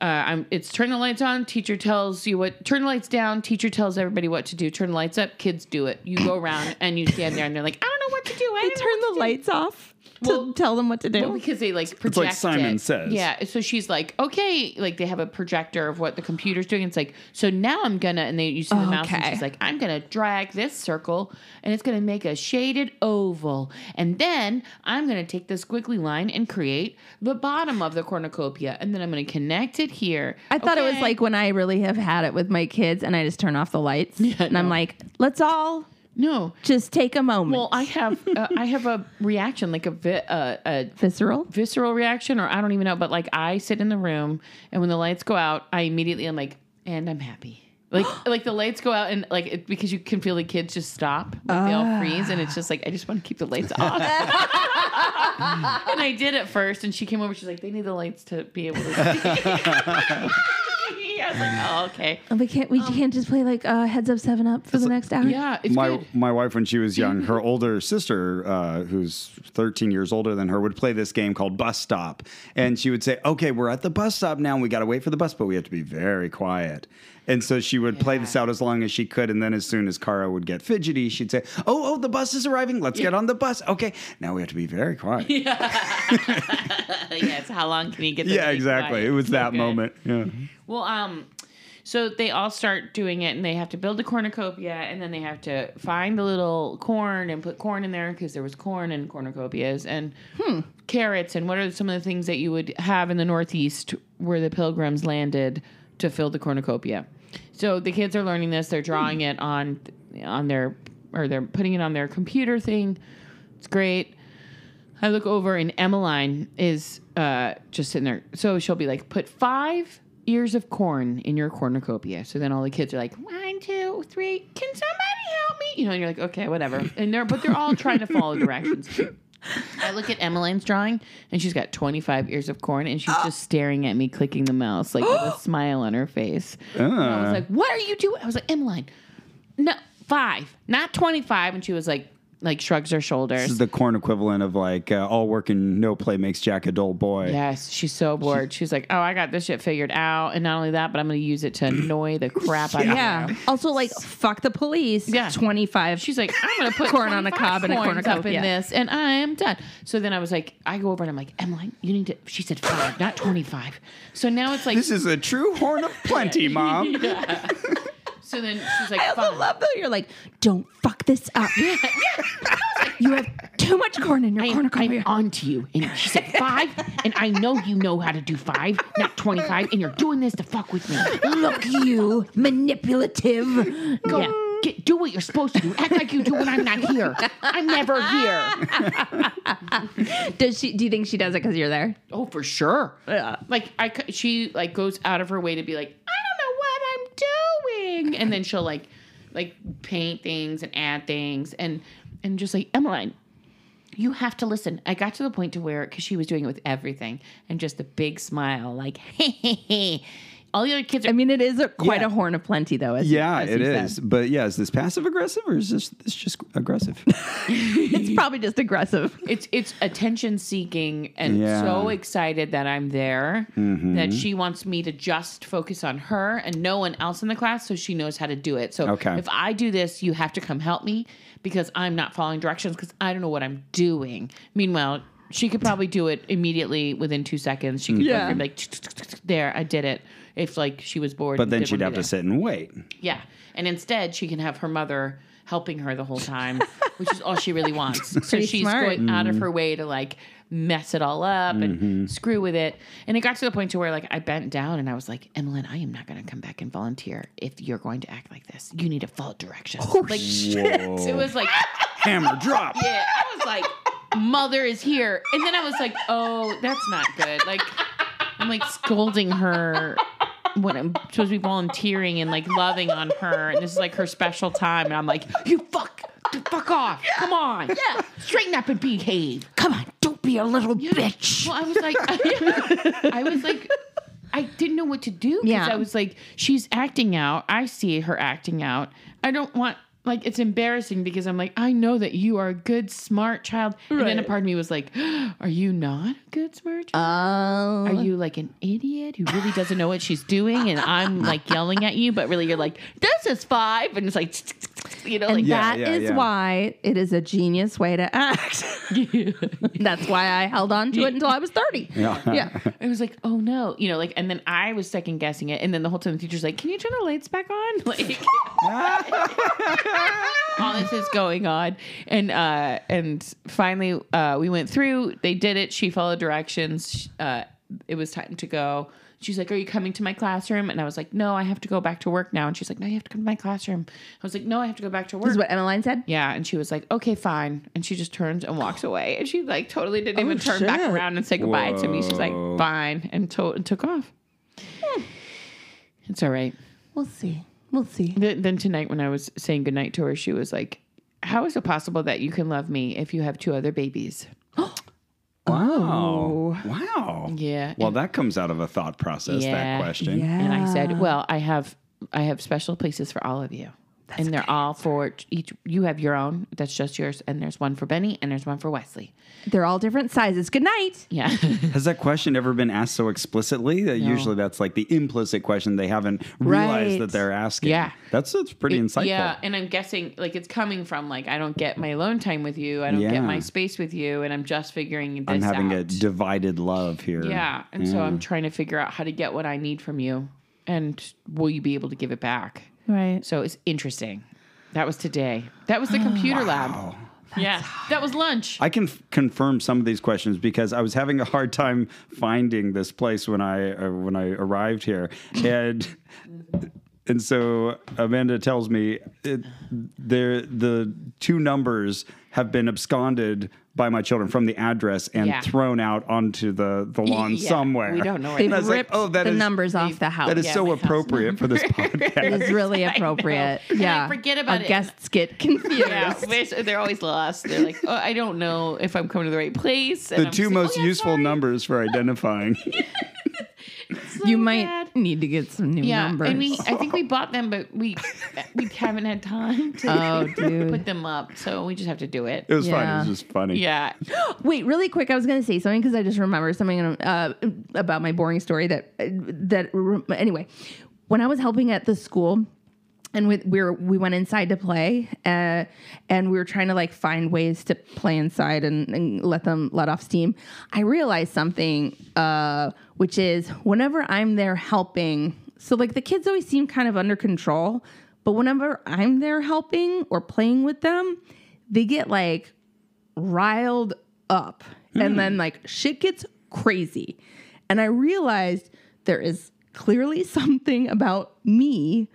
uh, I'm, it's turn the lights on. Teacher tells you what. Turn the lights down. Teacher tells everybody what to do. Turn the lights up. Kids do it. You go around and you stand there and they're like, I don't know what to do. I They turn the do." lights off Well- tell them what to do. Well, because they like project It's like Simon it. says. Yeah. So she's like, okay, like they have a projector of what the computer's doing. It's like, so now I'm gonna, and they you see the mouse, and she's like, I'm gonna drag this circle, and it's gonna make a shaded oval, and then I'm gonna take this squiggly line and create the bottom of the cornucopia, and then I'm gonna connect it here. I thought it was like when I really have had it with my kids and I just turn off the lights and I'm like, let's all no. just take a moment. Well, I have uh, I have a reaction like a vi- uh, a Visceral. visceral reaction or I don't even know, but like I sit in the room and when the lights go out, I immediately am like, and I'm happy. Like like the lights go out and like it, because you can feel the kids just stop, like they all freeze, and it's just like I just want to keep the lights off. and I did at first, and she came over. She's like, they need the lights to be able to. See. I was like, oh okay, Oh, we can't. We can't just play like uh, heads up, seven up for the next hour. yeah, it's my good. my wife when she was young, her older sister, uh, who's 13 years older than her, would play this game called Bus Stop, and she would say, "Okay, we're at the bus stop now, and we got to wait for the bus, but we have to be very quiet." And so she would play this out as long as she could, and then as soon as Kara would get fidgety, she'd say, "Oh, oh, the bus is arriving. Let's get on the bus. Okay, now we have to be very quiet." Yeah, yeah, how long can you get? them to be exactly. quiet? It was So that good. moment. Yeah. Well, um, so they all start doing it, and they have to build a cornucopia, and then they have to find the little corn and put corn in there because there was corn in cornucopias and carrots. And what are some of the things that you would have in the Northeast where the Pilgrims landed to fill the cornucopia? So the kids are learning this. They're drawing it on on their or they're putting it on their computer thing. It's great. I look over and Emmeline is uh, just sitting there. So she'll be like, put five ears of corn in your cornucopia. So then all the kids are like, one, two, three. Can somebody help me? You know, and you're like, okay, whatever. And they're but they're all trying to follow directions. I look at Emmeline's drawing, and she's got 25 ears of corn, and she's just staring at me, clicking the mouse, like with a smile on her face. And I was ah. like, "What are you doing?" I was like, "Emmeline, no, five, not 25." And she was like, like shrugs her shoulders. This is the corn equivalent of like uh, all work and no play makes Jack a dull boy. Yes, she's so bored. She's like, "Oh, I got this shit figured out, and not only that, but I'm going to use it to annoy the crap out of her. Yeah. Also, like, fuck the police. Yeah. 25. She's like, I'm gonna put Corn on a cob and a corn cornucopia. up in this, and I am done. So then I was like, I go over and I'm like, Emily, you need to. She said five, not twenty five. So now it's like, This is a true horn of plenty, mom. So then she's like, I also fine. love though. You're like, don't fuck this up. you have too much corn in your I'm, cornucopia. I'm on to you. And she said five, and I know you know how to do five, not 25, and you're doing this to fuck with me. Look, you manipulative. Go Yeah. get, do what you're supposed to do. Act like you do when I'm not here. I'm never here. Does she? Do you think she does it because you're there? Oh, for sure. Yeah. Like I, she like goes out of her way to be like, Doing, and then she'll like, like paint things and add things, and and just like Emmeline, you have to listen. I got to the point to where because she was doing it with everything, and just a big smile, like, hey, hey, hey. All the other kids are I mean, it is a, quite Yeah. a horn of plenty, though. As you- Yeah, as it you is. said. But yeah, is this passive aggressive or is this this just aggressive? It's probably just aggressive. it's it's attention seeking and Yeah. so excited that I'm there Mm-hmm. that she wants me to just focus on her and no one else in the class so she knows how to do it. So Okay. if I do this, you have to come help me because I'm not following directions because I don't know what I'm doing. Meanwhile, she could probably do it immediately within two seconds. She could Yeah. yeah. be like there, I did it. If like she was bored, But then she'd have to sit and wait. Yeah. And instead, she can have her mother helping her the whole time, which is all she really wants. So she's smart. going out Mm-hmm. of her way to like mess it all up and screw with it. And it got to the point to where like I bent down and I was like, Emmeline, I am not going to come back and volunteer if you're going to act like this. You need to follow directions. like it was like, Hammer drop. yeah, I was like, mother is here. And then I was like, oh, that's not good. Like, I'm like scolding her when I'm supposed to be volunteering and like loving on her. And this is like her special time. And I'm like, you fuck, fuck off. Come on. Yeah. Straighten up and behave. Come on, don't be a little bitch. Well, I was like, I was like, I didn't know what to do because Yeah. I was like, she's acting out. I see her acting out. I don't want. Like it's embarrassing because I'm like I know that you are a good smart child, and then a part of me was like, "Are you not a good smart child? Oh, Are you like an idiot who really doesn't know what she's doing?" And I'm like yelling at you, but really you're like, "This is five. and it's like, you know, and like Yeah, that yeah, is yeah. why it is a genius way to act. That's why I held on to it until I was 30. Yeah. Yeah. I was like, oh no, you know, like, and then I was second guessing it, and then the whole time the teacher's like, can you turn the lights back on? Like, all this is going on, and uh, and finally, uh, we went through. They did it. She followed directions. Uh, it was time to go. She's like, "Are you coming to my classroom?" And I was like, "No, I have to go back to work now." And she's like, "No, you have to come to my classroom." I was like, "No, I have to go back to work." This is what Emmeline said. Yeah, and she was like, "Okay, fine," and she just turns and walks away, and she like totally didn't even turn back around and say goodbye to me. She's like, "Fine," and, to- and took off. It's all right. We'll see. We'll see. Th- then tonight, when I was saying goodnight to her, she was like, "How is it possible that you can love me if you have two other babies?" Wow. Wow. Yeah, Well, that comes out of a thought process, Yeah. that question. Yeah. and I said, "Well, I have I have special places for all of you." and they're all for each. You have your own. That's just yours. And there's one for Benny, and there's one for Wesley. They're all different sizes. Good night. Yeah. Has that question ever been asked so explicitly? That usually that's like the implicit question they haven't realized Right. that they're asking. Yeah. That's that's pretty insightful. Yeah, and I'm guessing like it's coming from like I don't get my alone time with you, I don't Yeah. get my space with you, and I'm just figuring this I'm having out. a divided love here. yeah, and so I'm trying to figure out how to get what I need from you, and will you be able to give it back? Right. So it's interesting. That was today. That was the computer lab. Yeah, that was lunch. I can f- confirm some of these questions because I was having a hard time finding this place when I uh, when I arrived here, and and so Amanda tells me it, there the two numbers have been absconded by my children from the address and Yeah. thrown out onto the, the lawn Yeah, somewhere. We don't know where They've I like, oh, that the is- numbers off the house. That is Yeah, so appropriate for this podcast. it is really appropriate. And I Yeah. forget about Our it. guests get confused. Yeah, they're, they're always lost. They're like, oh, I don't know if I'm coming to the right place. And the I'm two just like, most "Oh, yeah, useful sorry." numbers for identifying. So you might bad. need to get some new Yeah, numbers. and we I think we bought them, but we we haven't had time to Oh, put them up, so we just have to do it. It was fun. It was just funny. Yeah, Wait, really quick. I was going to say something because I just remembered something uh, about my boring story that that anyway. When I was helping at the school, and we we, were, we went inside to play, uh, and we were trying to like find ways to play inside and, and let them let off steam. I realized something, uh, which is whenever I'm there helping, so like the kids always seem kind of under control, but whenever I'm there helping or playing with them, they get like riled up. And then like shit gets crazy. And i realized there is clearly something about me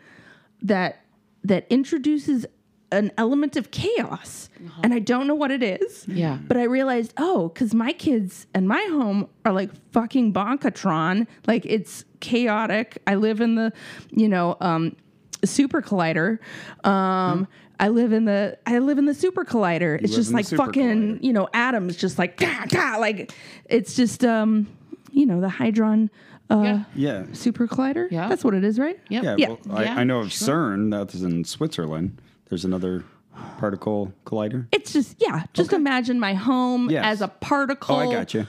that that introduces an element of chaos and i don't know what it is Yeah. but i realized oh because my kids and my home are like fucking bonkatron like it's chaotic i live in the you know um super collider um I live in the I live in the super collider. It's just like fucking collider. you know atoms just like like it's just um you know the hadron uh Yeah. Yeah. super collider. Yeah. that's what it is, right? Yep. Yeah, Yeah. Well, I, Yeah, I know of CERN, that's in Switzerland. There's another particle collider. It's just yeah. Just imagine my home Yes. as a particle Oh, I got you.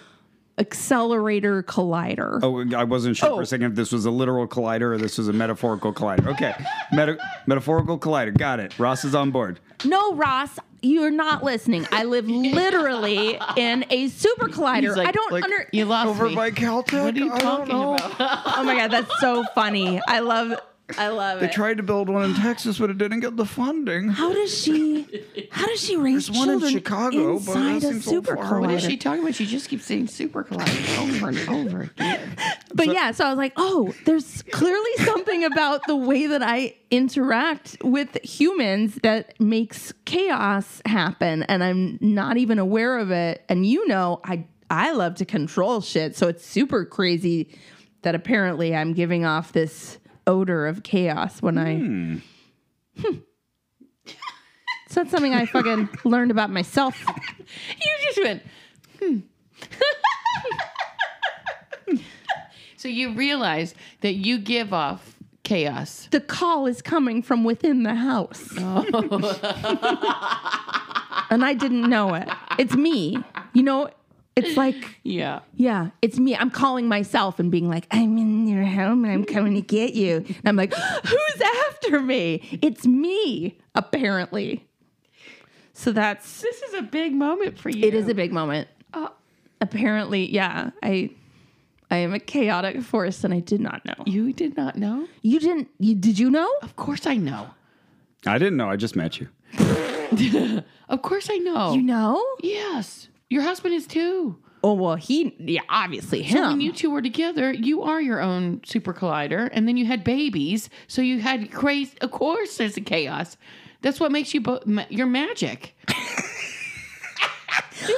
Accelerator collider. Oh, I wasn't sure for Oh. a second if this was a literal collider or this was a metaphorical collider. Okay, Meta- metaphorical collider. Got it. Ross is on board. No, Ross, you're not listening. I live literally in a super collider. Like- I don't like- under. you lost me. Over by Caltech. What are you talking about? Oh my god, that's so funny. I love. I love They it. They tried to build one in Texas, but it didn't get the funding. How does she? How does she raise There's one in children Chicago, but that inside a seems so super far away. What is she talking about? She just keeps saying super collider over and over again. But yeah, so I was like, oh, there's clearly something about the way that I interact with humans that makes chaos happen, and I'm not even aware of it. And you know, I I love to control shit, so it's super crazy that apparently I'm giving off this odor of chaos when I. Hmm. It's not something I fucking learned about myself. You just went. Hmm. so you realize that you give off chaos. The call is coming from within the house. and I didn't know it. It's me. You know, it's like, Yeah. yeah, it's me. I'm calling myself and being like, I'm in your home and I'm coming to get you. And I'm like, who's after me? It's me, apparently. So that's, This is a big moment for you. it is a big moment. Uh, apparently, yeah, I. I am a chaotic force, and I did not know. You did not know? You didn't? You did you know? Of course I know. I didn't know. I just met you. Of course I know. You know? Yes. Your husband is too. Oh well, he yeah, obviously him. So when you two were together, you are your own super collider, and then you had babies, so you had crazy. Of course, there's a chaos. That's what makes you both. Ma- your magic. it's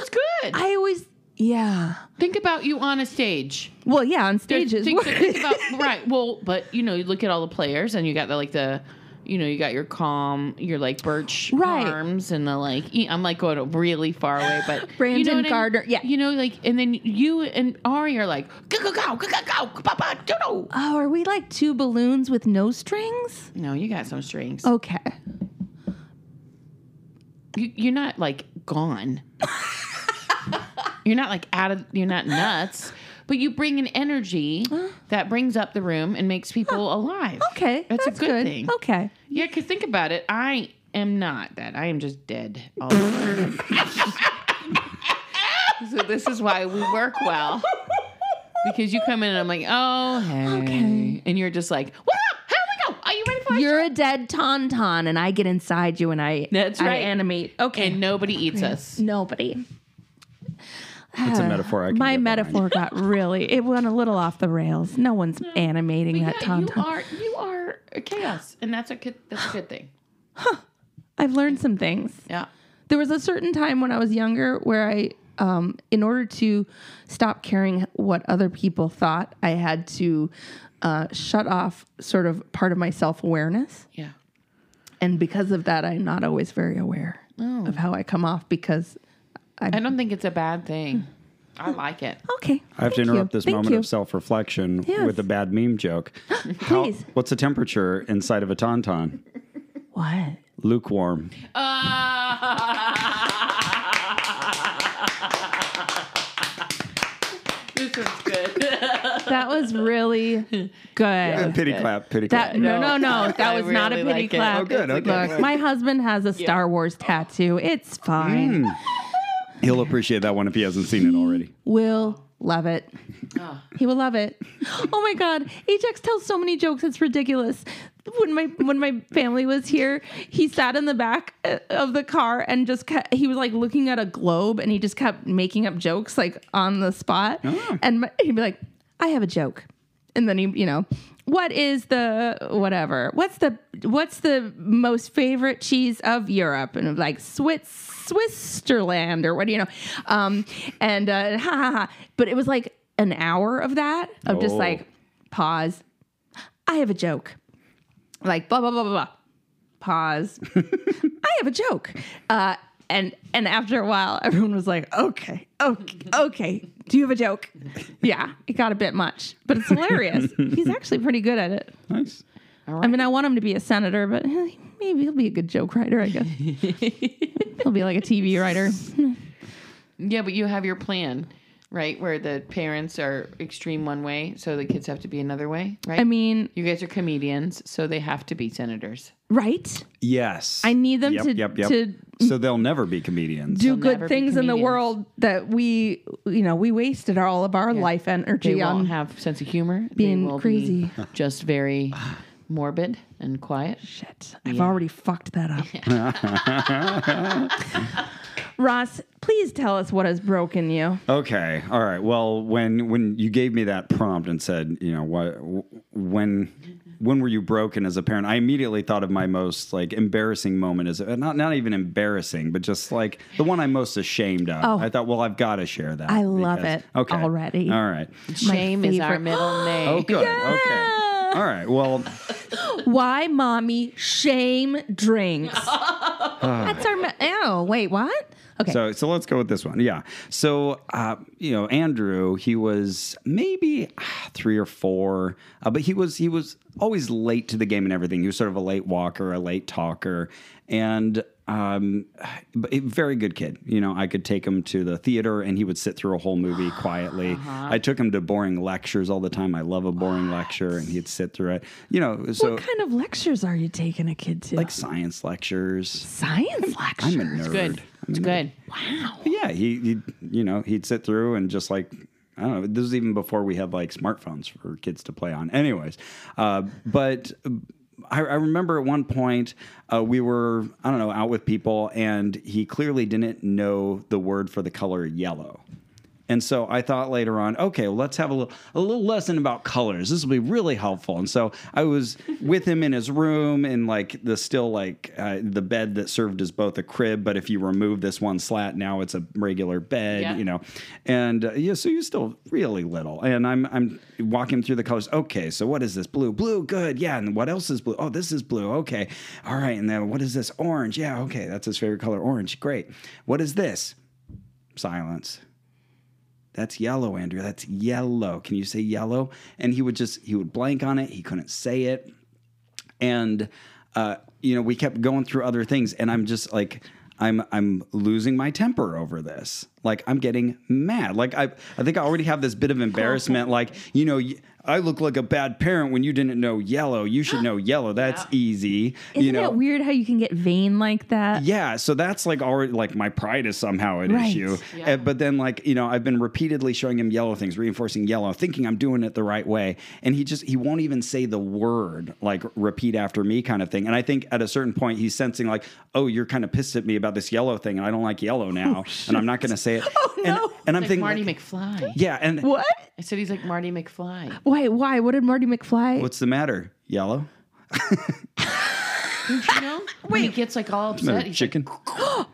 good. I always yeah. think about you on a stage. Well, yeah, on stages. things to think about, right? Well, but you know, you look at all the players, and you got the like the. You know, you got your calm, your like birch Right. arms, and the like. I'm like going really far away, but you Brandon know what I- Gardner, yeah. You know, like, and then you and Ari are like, go go go go go go, ba, do, do. oh, are we like two balloons with no strings? No, you got some strings. Okay. You, you're not like gone. you're not like out of. You're not nuts, but you bring an energy that brings up the room and makes people alive. Okay. That's a good thing. Okay. Yeah, because think about it. I am not that. I am just dead all the so this is why we work well. Because you come in and I'm like, oh, hey. Okay. And you're just like, what up? We go. Are you ready for? You're a dead tauntaun, and I get inside you and I That's I right. animate. Okay. And nobody eats us. Nobody. It's a metaphor. I can My get metaphor got really it went a little off the rails. No one's animating But that yeah, you tauntaun. are you are chaos, and that's a good that's a good thing. Huh. I've learned some things. Yeah. there was a certain time when I was younger where I, um, in order to stop caring what other people thought, I had to uh, shut off sort of part of my self awareness. Yeah. And because of that, I'm not always very aware of how I come off because I don't think it's a bad thing. I like it. Okay. I have to thank you. interrupt this Thank moment you. of self reflection Yes. with a bad meme joke. How- Please. what's the temperature inside of a tauntaun? What? Lukewarm. this one's good. That was really good. pity clap, pity That clap. no no no I that was not a really pity like it. clap. Oh, good, okay. Look, my husband has a Star Wars tattoo. It's fine. Mm. He'll appreciate that one if he hasn't seen it already. Will love it. He will love it. Oh my god, Ajax tells so many jokes. It's ridiculous. When my when my family was here, he sat in the back uh, of the car and just kept, he was like looking at a globe and he just kept making up jokes like on the spot. And my, he'd be like, "I have a joke," and then he you know. What is the whatever? What's the what's the most favorite cheese of Europe? And like Swiss Switzerland or what do you know? Um, and uh, ha ha ha. But it was like an hour of that of just Oh. like pause. I have a joke. Like blah blah blah blah blah. Pause. I have a joke. Uh, and and after a while, everyone was like, okay, okay, okay. Do you have a joke? Yeah, it got a bit much, but it's hilarious. He's actually pretty good at it. Nice. I mean, I want him to be a senator, but eh, maybe he'll be a good joke writer. I guess he'll be like a TV writer. Yeah, but you have your plan, right? Where the parents are extreme one way, so the kids have to be another way, right? I mean, you guys are comedians, so they have to be senators. right? Yes. I need them Yep, to yep, yep. to So they'll never be comedians. do They'll good be things in the comedians. world that we, you know, we wasted all of our life energy They on. won't have sense of humor. being they will crazy. Be just very morbid and quiet. Shit, I've already fucked that up. Ross, please tell us what has broken you. Okay. All right. Well, when when you gave me that prompt and said, you know, what when when were you broken as a parent? I immediately thought of my most like embarrassing moment as uh, not not even embarrassing, but just like the one I'm most ashamed of. Oh. I thought, well, I've got to share that. I love it Okay. already. All right. Shame is our favorite. middle oh, name. Oh, good. Okay. All right. Well, Why mommy shame drinks? That's our. Me- oh, wait, what? Okay. So so let's go with this one. Yeah. So uh, you know Andrew, he was maybe ah, three or four, uh, but he was he was always late to the game and everything. He was sort of a late walker, a late talker, and um, but a very good kid. You know, I could take him to the theater and he would sit through a whole movie quietly. I took him to boring lectures all the time. I love a boring lecture, and he'd sit through it. You know, so what kind of lectures are you taking a kid to? like science lectures. science lectures. I'm a nerd. Good. I'm It's a nerd. good. But yeah, he, he, you know, he'd sit through and just like, I don't know. This was even before we had like smartphones for kids to play on. Anyways, uh, but I, I remember at one point uh, we were, I don't know, out with people, and he clearly didn't know the word for the color yellow. And so I thought later on, okay, well, let's have a little, a little lesson about colors. This will be really helpful. And so I was with him in his room in like the still like uh, the bed that served as both a crib, but if you remove this one slat, now it's a regular bed, Yeah. you know. And uh, yeah, so he's still really little. And I'm I'm walking through the colors. Okay, so what is this? Blue, blue, good, yeah. And what else is blue? Oh, this is blue. Okay, all right. And then what is this? Orange. Yeah, okay, that's his favorite color. Orange. Great. What is this? Silence that's yellow, Andrew. That's yellow. Can you say yellow? And he would just he would blank on it. He couldn't say it. And uh, you know, we kept going through other things, and I'm just like, I'm I'm losing my temper over this. Like I'm getting mad. Like I I think I already have this bit of embarrassment. Like you know. Y- I look like a bad parent when you didn't know yellow. You should know yellow. That's easy. Isn't you know, it weird how you can get vain like that? yeah, so that's like already like my pride is somehow an Right. issue. Uh, but then like, you know, I've been repeatedly showing him yellow things, reinforcing yellow, thinking I'm doing it the right way. And he just he won't even say the word like repeat after me kind of thing. And I think at a certain point he's sensing like, "Oh, you're kind of pissed at me about this yellow thing and I don't like yellow now." and I'm not going to say it. Oh, and, no. and I'm Like thinking Marty like, McFly. Yeah, and What? I said he's like Marty McFly. Why? Why? What did Marty McFly? what's the matter? Yellow? Don't you know? when he gets like all upset, No, he's chicken.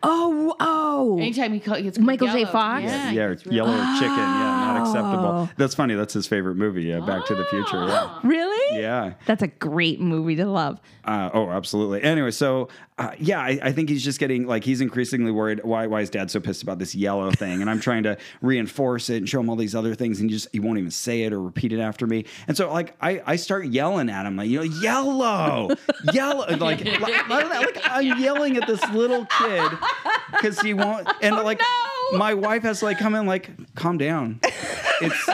Oh, oh. Like, anytime he call- gets Michael J. yellow, Fox? Yeah, yeah, he gets really- yellow chicken. Yeah, not acceptable. Oh. That's funny. That's his favorite movie. Yeah, Back to the Future. Yeah. Really? Yeah. That's a great movie to love. Uh, oh, absolutely. Anyway, so uh, yeah, I, I think he's just getting like he's increasingly worried. Why? Why is Dad so pissed about this yellow thing? And I'm trying to reinforce it and show him all these other things, and he just he won't even say it or repeat it after me. And so like I, I start yelling at him like you know yellow, yellow, like like, like I'm yelling at this little kid because he won't. And like my wife has to like come in like calm down. It's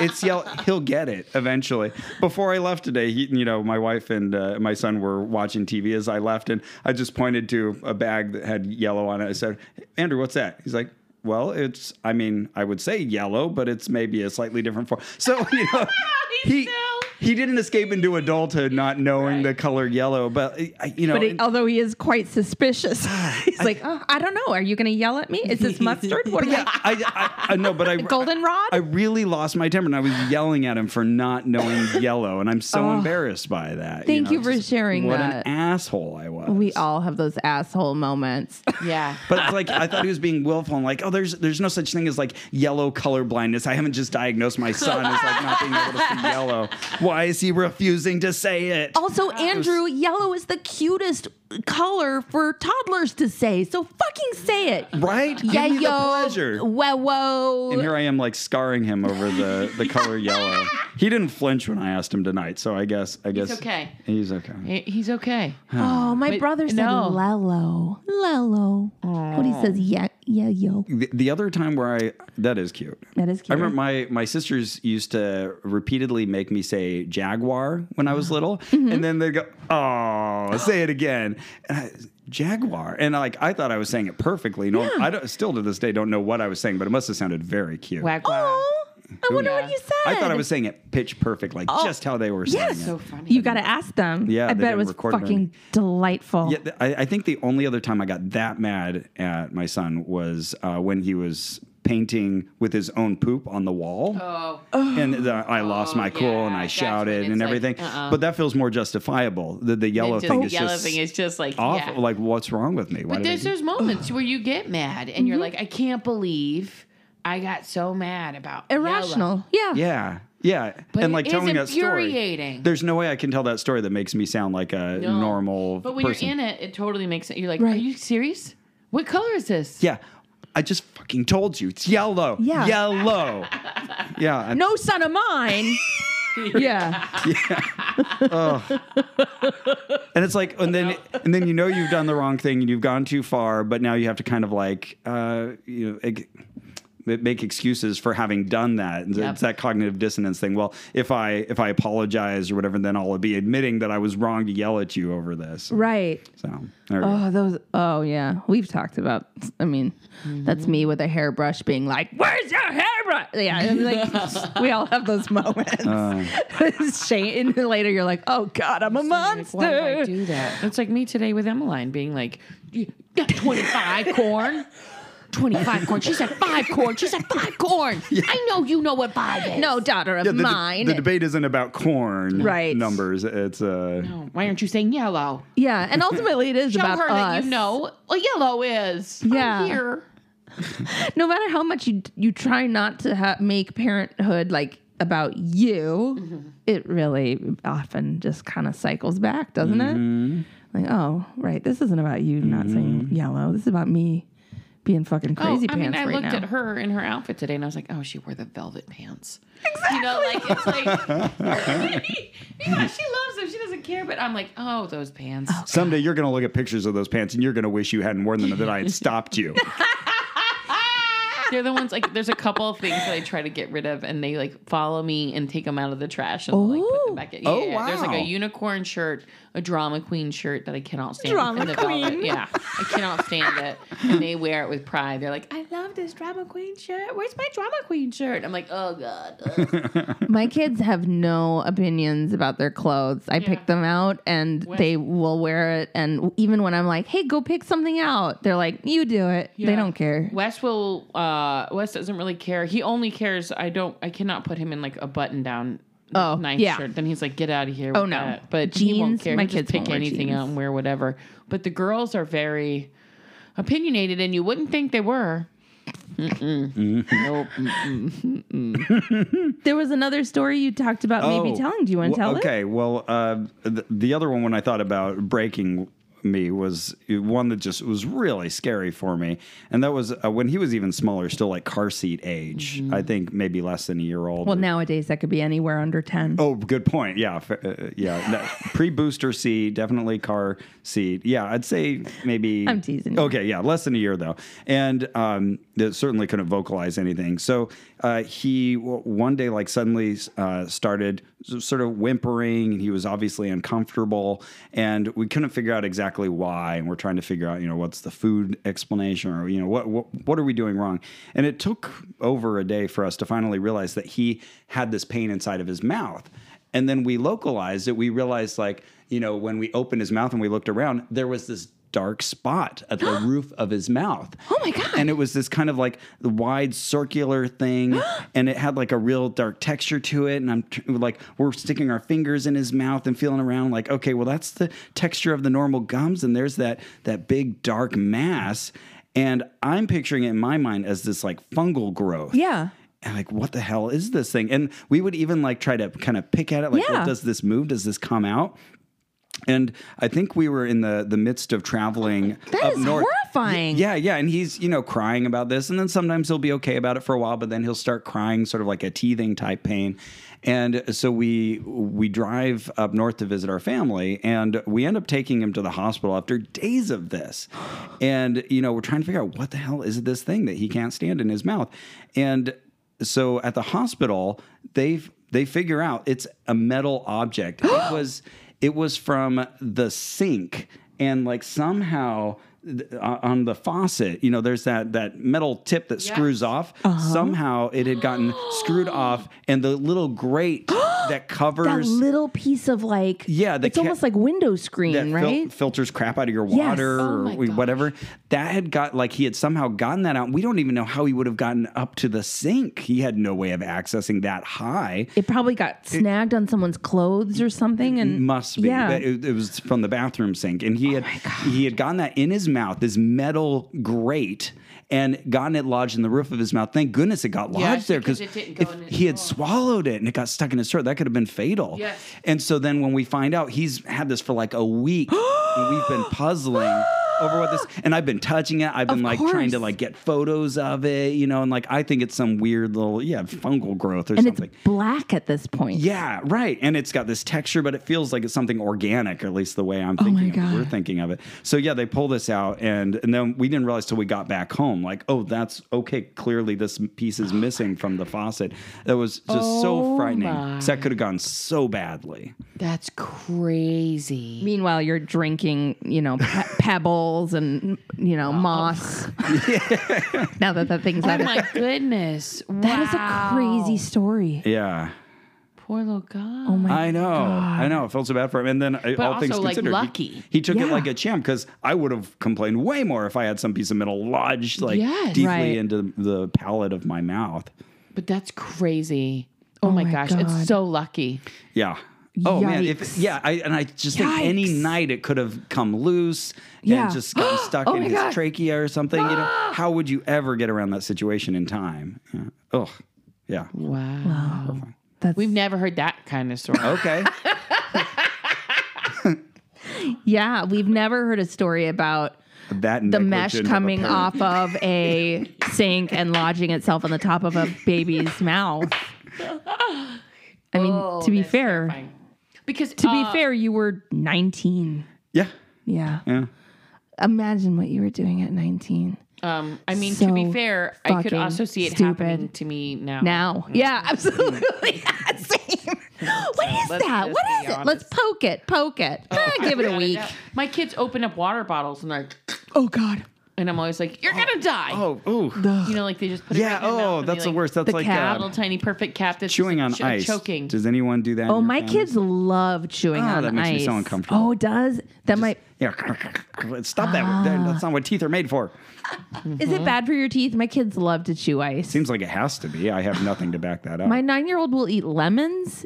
it's yell. He'll get it eventually. Before I left today, he, you know, my wife and uh, my son were watching TV as I left, and I just pointed to a bag that had yellow on it. I said, "Andrew, what's that?" He's like. Well, it's. I mean, I would say yellow, but it's maybe a slightly different form. So you know, he still- he didn't escape into adulthood not knowing the color yellow. But you know, But he, although he is quite suspicious, he's like, oh, I don't know. Are you going to yell at me? Is this mustard? What but yeah, I? I, I, I know, but I Goldenrod? I really lost my temper, and I was yelling at him for not knowing yellow, and I'm so oh. embarrassed by that. Oh. Thank you for just sharing what that. an asshole I was. We all have those asshole moments. Yeah. But it's like I thought he was being willful. and like, oh, there's there's no such thing as like yellow color blindness. I haven't just diagnosed my son as like not being able to see yellow. Why is he refusing to say it? Also, Andrew, yellow is the cutest color for toddlers to say. So fucking say it. right? Give Yeah, me the yo. pleasure. Whoa, whoa. And here I am, like scarring him over the the color yellow. He didn't flinch when I asked him tonight, so I guess I guess He's okay. He's okay. He- He's okay. Oh, my But brother said no. Lello. Lello. What he says, yeah, yeah, yo. The, the other time where I that is cute. That is cute. I remember my my sisters used to repeatedly make me say jaguar when I was little, Mm-hmm. and then they would go, "Oh, say it again." And I, jaguar, and like I thought I was saying it perfectly. No, I don't, still to this day don't know what I was saying, but it must have sounded very cute. Wag wag. Oh, I wonder Yeah. what you said. I thought I was saying it pitch perfect, like just how they were saying Oh, yes. it. So funny. You got to ask them. Yeah, I bet it was record it fucking delightful. Yeah, th- I, I think the only other time I got that mad at my son was uh, when he was painting with his own poop on the wall. Oh. and the, I lost my oh, cool yeah, and I that's shouted when and it's like, everything. uh-uh. But that feels more justifiable. The, the yellow just- thing is yellow just thing is just like awful. yeah. Like, what's wrong with me? Why But did I there's do- those moments where you get mad and you're mm-hmm. like, I can't believe I got so mad about yellow. Irrational. Yeah. yeah, yeah, But and like is telling that story. infuriating. There's no way I can tell that story that makes me sound like a No. normal. But when person. you're in it, it totally makes it. You're like, are you serious? What color is this? yeah, I just fucking told you it's yellow. Yeah. yellow. yeah, No son of mine. yeah. Yeah. And it's like, and then, and then you know you've done the wrong thing and you've gone too far, but now you have to kind of like, uh, you know, make excuses for having done that. And Yep. It's that cognitive dissonance thing. Well, if I if I apologize or whatever, then I'll be admitting that I was wrong to yell at you over this. Right. So there oh, go. Oh, those. Oh, yeah. We've talked about. I mean, that's me with a hairbrush being like, "Where's your hairbrush?" Yeah, and like we all have those moments. Uh. Shane, and later you're like, "Oh God, I'm a Like, monster." why did I do that? It's like me today with Emmeline being like, "You got 25 corn. 25 corn. She said five corn. She said five corn. I know you know what five is. no daughter of Yeah, the, mine. the debate isn't about corn Right. numbers. It's uh, No, Why aren't you saying yellow? yeah, and ultimately it is Show about her us. that you know what yellow is. Yeah. I'm here. no matter how much you you try not to ha- make parenthood like about you, Mm-hmm. it really often just kind of cycles back, doesn't Mm-hmm. it? Like, oh, right, this isn't about you not saying yellow. This is about me being fucking oh, crazy oh, I pants mean, I right looked now. at her in her outfit today, and I was like, "Oh, she wore the velvet pants." Exactly. You know, like it's like, yeah, she loves them. She doesn't care, but I'm like, "Oh, those pants." someday you're gonna look at pictures of those pants and you're gonna wish you hadn't worn them and that I had stopped you. They're the ones like there's a couple of things that I try to get rid of, and they like follow me and take them out of the trash and like put them back in. Oh, yeah, Oh, there's like a unicorn shirt, a drama queen shirt that I cannot stand. Drama in the velvet. queen. Yeah, I cannot stand it, and they wear it with pride. They're like, I love this drama queen shirt. Where's my drama queen shirt? I'm like, oh god. My kids have no opinions about their clothes. I pick them out and they will wear it. And even when I'm like, hey, go pick something out, they're like, you do it. They don't care. Wes will. uh Wes doesn't really care. He only cares. I don't. I cannot put him in like a button down Oh, nice yeah. shirt. Then he's like, get out of here. Oh, no. that. But he won't Jeans, care. my He'll kids pick anything jeans. out and wear whatever. But the girls are very opinionated, and you wouldn't think they were. Mm-mm. nope. Mm-mm. There was another story you talked about maybe Oh, telling. Do you want to well, tell okay, well, uh, the, the other one when I thought about breaking me was one that just was really scary for me, and that was uh, when he was even smaller, still like car seat age. I think maybe less than a year old. Mm-hmm. Well, nowadays that could be anywhere under 10. Oh, good point. Yeah, uh, yeah. Pre booster seat, definitely car seat. Yeah, I'd say maybe. I'm teasing. Okay, yeah, less than a year though, and um, it certainly couldn't vocalize anything. So uh, he w- one day like suddenly uh, started sort of whimpering, and he was obviously uncomfortable, and we couldn't figure out exactly why. And we're trying to figure out, you know, what's the food explanation, or you know, what what what are we doing wrong? And it took over a day for us to finally realize that he had this pain inside of his mouth. And then we localized it. We realized, like, you know, when we opened his mouth and we looked around, there was this dark spot at the roof of his mouth. Oh my God. And it was this kind of like wide circular thing, and it had like a real dark texture to it. And I'm tr- like, we're sticking our fingers in his mouth and feeling around, like, okay, well, that's the texture of the normal gums, and there's that that big dark mass. And I'm picturing it in my mind as this like fungal growth Yeah. and like what the hell is this thing and we would even like try to kind of pick at it like Yeah. what does this move does this come out and I think we were in the the midst of traveling That up is north. horrifying. Yeah, yeah, and he's you know crying about this, and then sometimes he'll be okay about it for a while, but then he'll start crying, sort of like a teething type pain. And so we we drive up north to visit our family, and we end up taking him to the hospital after days of this. And you know we're trying to figure out what the hell is this thing that he can't stand in his mouth, and so at the hospital they they figure out it's a metal object. it was it was from the sink. And like somehow on the faucet you know there's that that metal tip that screws off. Uh-huh. somehow it had gotten screwed off and the little grate that covers That little piece of like, Yeah, the it's ca- almost like window screen, that fil- right? filters crap out of your Yes. water Oh or my gosh. whatever. That had got like he had somehow gotten that out. We don't even know how he would have gotten up to the sink. He had no way of accessing that high. it probably got snagged on someone's clothes or something, and Must be. Yeah. Oh It, it was from the bathroom sink, and he oh had he had gotten that in his mouth, this metal grate, and gotten it lodged in the roof of his mouth. Thank goodness it got lodged Yes, there because because it didn't go if he had throat. swallowed it and it got stuck in his throat, that could have been fatal. Yes. And so then when we find out he's had this for like a week, and we've been puzzling. Over what this, and I've been touching it. I've been Of like trying to like get photos of it, you know, and like I think it's some weird little yeah fungal growth or and something. it's black at this point. Yeah, right. And it's got this texture, but it feels like it's something organic, or at least the way I'm Oh my thinking of it. We're thinking of it. So yeah, they pull this out and and then we didn't realize till we got back home, like, oh, that's okay. Clearly this piece is missing from the faucet. That was just so Oh frightening. my. 'Cause that could have gone so badly. That's crazy. Meanwhile, you're drinking, you know, pe- pebbles and you know moss. now that that thing's Oh out of my goodness. that is a crazy story. Yeah. Poor little guy. Oh my! I know, I know. I felt so bad for him, and then uh, all also, things like, considered, he- lucky. He, took it Yeah. like a champ because I would have complained way more if I had some piece of metal lodged like Yes. deeply Right. into the palate of my mouth. But that's crazy. Oh, my, my gosh. God. It's so lucky. Yeah. Oh man, if yeah, I and I just think any night it could have come loose Yeah. and just gotten stuck Oh in his God. trachea or something. You know, ah! how would you ever get around that situation in time? Yeah. Ugh. Yeah. Wow. That's We've never heard that kind of story. Okay. yeah. We've never heard a story about that the mesh negligent of coming off of a sink and lodging itself on the top of a baby's mouth. I mean, Oh, to be fair, terrifying. Because to be uh, fair, you were 19. Yeah. Yeah. Yeah. Imagine what you were doing at 19. Um, I mean, to be fair, I could fucking also see it stupid. happening to me now. Now. Yeah, absolutely. Yeah, Same. What is Let's that? What is What it? Let's poke it. Poke it. Ah, give it a week. My kids open up water bottles and they're like, Oh, God. And I'm always like, "You're gonna die." Oh. Oh. You know, like they just put it Yeah. right in their mouth Oh, and that's they, the like, worst. That's The like cat. uh, Little tiny perfect cat that's chewing on just, ch- ice. choking. Does anyone do that? in Oh, your my family? kids love chewing Oh, on that makes me ice. so uncomfortable. Oh, it does? That might. Yeah. Stop that. That's not what teeth are made for. Is it bad for your teeth? My kids love to chew ice. Seems like it has to be. I have nothing to back that up. My nine year old will eat lemons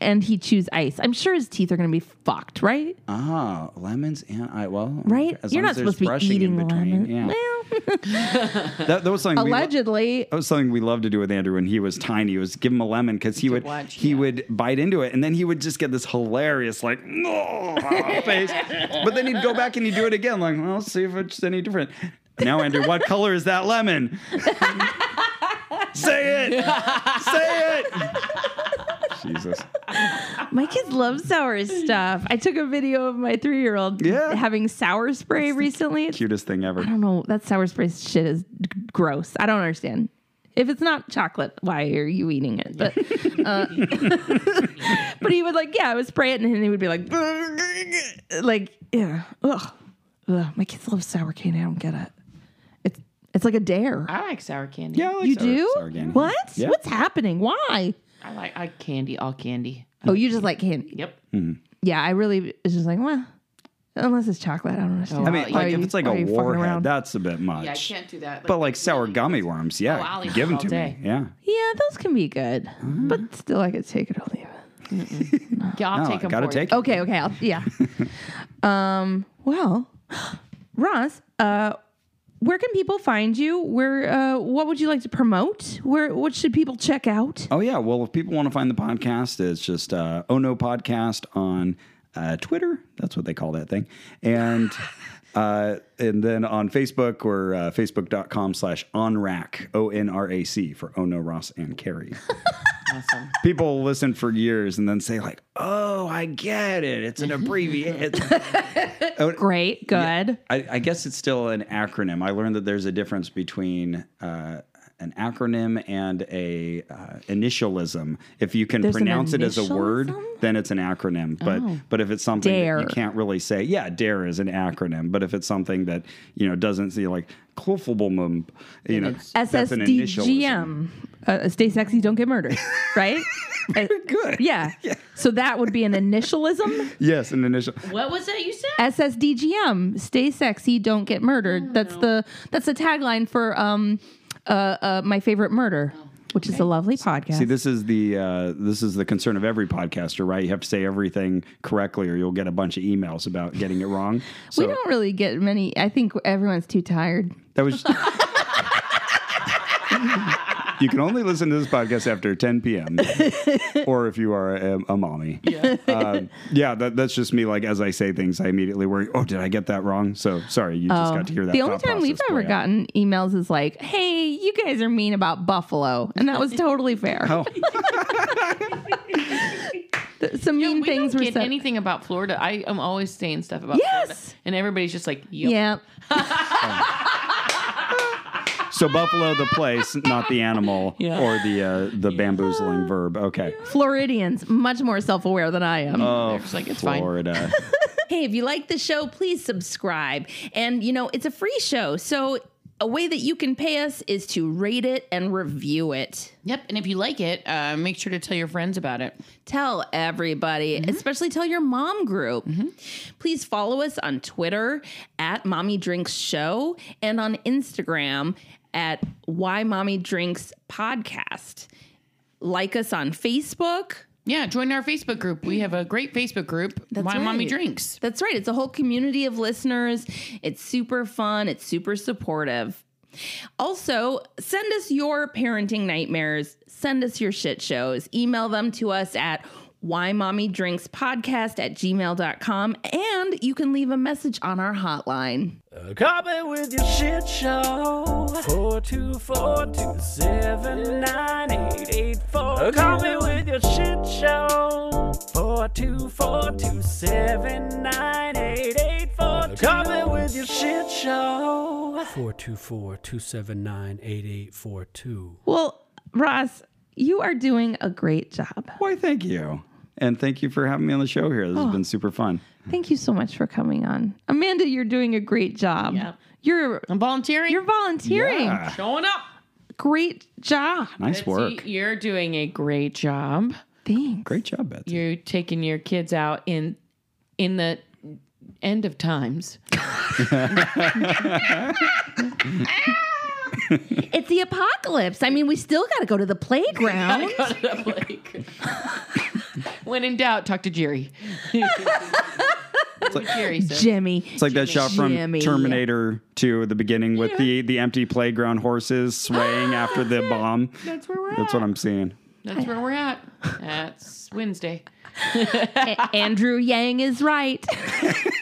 and he chews ice. I'm sure his teeth are going to be fucked, right? Ah, lemons and I well, Right? As You're not supposed to be brushing eating in between. lemon. Yeah, Well, that, that was something. we lo- allegedly. that was something we loved to do with Andrew when he was tiny. Was give him a lemon because he would watch, he yeah. would bite into it and then he would just get this hilarious like face. But then he'd go back and he'd do it again. Like, well, let's see if it's any different. Now, Andrew, what color is that lemon? Say it. Say it. Jesus. My kids love sour stuff. I took a video of my three year old Yeah. having sour spray recently. It's- Cutest thing ever. I don't know. That sour spray shit is g- gross. I don't understand. If it's not chocolate, why are you eating it? But uh, but he would like, yeah, I would spray it, and he would be like, like, yeah, ugh, ugh. My kids love sour candy. I don't get it. It's it's like a dare. I like sour candy. Yeah, I like you sour- do? sour candy. What? Yeah. What's happening? Why? I like I candy, all candy. Oh, you just like candy. Yep. Yeah, I really. It's just like, well, unless it's chocolate, I don't understand. I mean, Why like are if you- it's like why a you fucking warhead, around? that's a bit much. Yeah, I can't do that. But like sour gummy worms, yeah, Oh, I'll eat give them all to day. me. Yeah. Yeah, those can be good, Mm-hmm. but still, I could take it or leave it. yeah, I'll No, take them. gotta for take you. it. Okay, okay, I'll, yeah. um, well, Ross, uh, where can people find you? Where, uh, what would you like to promote? Where, what should people check out? Oh yeah. Well, if people want to find the podcast, it's just uh, Oh No Podcast on uh, Twitter. That's what they call that thing. And uh, and then on Facebook or uh, facebook.com slash onrac O N R A C for Ono, Ross and Carrie. Awesome. people listen for years and then say like, "Oh, I get it. It's an abbreviation." Great, good. I, I guess it's still an acronym. I learned that there's a difference between uh, an acronym and a uh, initialism. If you can There's pronounce it as a word, then it's an acronym. But but if it's something that you can't really say, yeah, dare is an acronym. But if it's something that you know doesn't see like clofulbum, you know, it's that's an initialism. SSDGM. Uh, stay sexy, don't get murdered. Right? Uh, Good. yeah. So that would be an initialism. Yes, an initial. What was that you said? SSDGM. Stay sexy, don't get murdered. that's the that's the tagline for um uh, uh my favorite murder, which is a lovely podcast. See, this is the uh, this is the concern of every podcaster, right? You have to say everything correctly, or you'll get a bunch of emails about getting it wrong. So we don't really get many. I think everyone's too tired. that was. you can only listen to this podcast after 10 p.m. or if you are a, a mommy. Yeah, um, yeah. That, that's just me. Like as I say things, I immediately worry. Oh, did I get that wrong? So sorry, you just got to hear that. Oh. the only time we've ever out. gotten emails is like, "Hey, you guys are mean about Buffalo," and that was totally fair. Oh, Th- Some mean we things don't were get said. anything about Florida. I am always saying stuff about Yes! Florida, and everybody's just like, yep. yeah, so Buffalo, the place, not the animal Yeah. or the uh, the bamboozling verb. Okay. Floridians much more self-aware than I am. Oh, They're like, it's fine. Hey, if you like the show, please subscribe. And, you know, it's a free show. So, a way that you can pay us is to rate it and review it. Yep. And if you like it, uh, make sure to tell your friends about it. Tell everybody, especially tell your mom group. Please follow us on Twitter at Mommy Drinks Show and on Instagram at Why Mommy Drinks Podcast. Like us on Facebook. Yeah, join our Facebook group. We have a great Facebook group. That's Why Mommy. Drinks. That's right. It's a whole community of listeners. It's super fun. It's super supportive. Also, send us your parenting nightmares. Send us your shit shows. Email them to us at why mommy drinks podcast at gmail.com and you can leave a message on our hotline. Call me with your shit show. 424-279-8884. Call me with your shit show. 424-279-8884. Call me with your shit show. 424-279-8842. Well, Ross, you are doing a great job. Why, thank you. And thank you for having me on the show here. This Oh. has been super fun. Thank you so much for coming on, Amanda. You're doing a great job. Yep. You're I'm volunteering. you're volunteering. Yeah. showing up. Great job. Nice Betsy, work. You're doing a great job. Thanks. Great job, Betsy. You're taking your kids out in in the end of times. It's the apocalypse. I mean, we still got to go to the playground. Well, when in doubt, talk to Jerry. What Jerry said. Jimmy. It's like that shot from Jimmy. Terminator 2 at the beginning with the, the empty playground horses swaying after the bomb. That's where we're at. That's what I'm seeing. That's where we're at. That's Wednesday. A- Andrew Yang is right.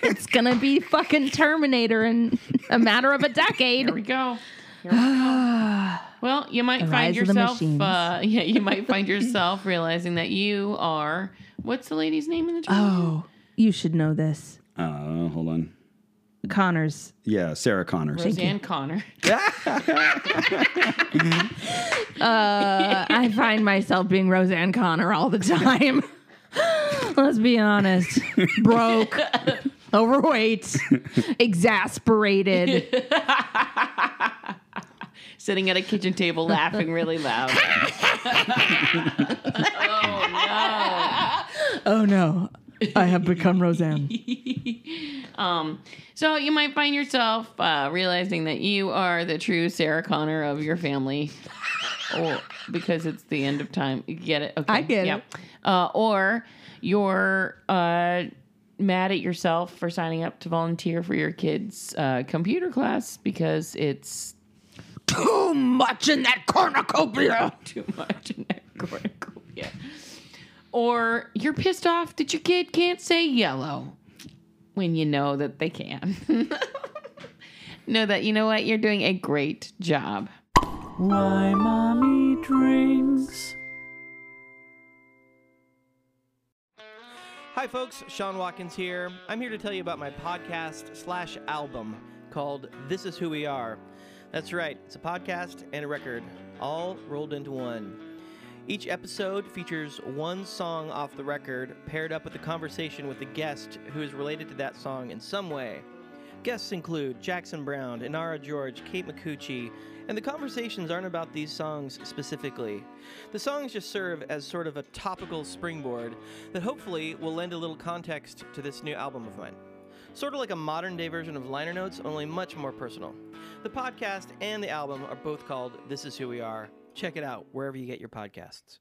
it's gonna be fucking Terminator in a matter of a decade. Here we go. Here we go. Well, you might The find rise of the yourself. Uh, yeah, you might find yourself realizing that you are. What's the lady's name in the drama? Oh, you should know this. Uh, hold on. Connors. Yeah, Sarah Connors. Roseanne Connor. Uh, I find myself being Roseanne Connor all the time. Let's be honest. Broke, overweight, exasperated. Sitting at a kitchen table laughing really loud. Oh no, Oh no. I have become Roseanne. Um, so you might find yourself uh, realizing that you are the true Sarah Connor of your family, or because it's the end of time. You get it? Okay, I get it. Uh, or you're uh, mad at yourself for signing up to volunteer for your kids' uh, computer class because it's Too much in that cornucopia. too much in that cornucopia. Or you're pissed off that your kid can't say yellow when you know that they can. know that you know what you're doing a great job. Why mommy drinks. Hi, folks. Sean Watkins here. I'm here to tell you about my podcast slash album called This Is Who We Are. That's right, it's a podcast and a record, all rolled into one. Each episode features one song off the record paired up with a conversation with a guest who is related to that song in some way. Guests include Jackson Browne, Inara George, Kate Micucci, and the conversations aren't about these songs specifically. The songs just serve as sort of a topical springboard that hopefully will lend a little context to this new album of mine. Sort of like a modern day version of liner notes, only much more personal. The podcast and the album are both called This Is Who We Are. Check it out wherever you get your podcasts.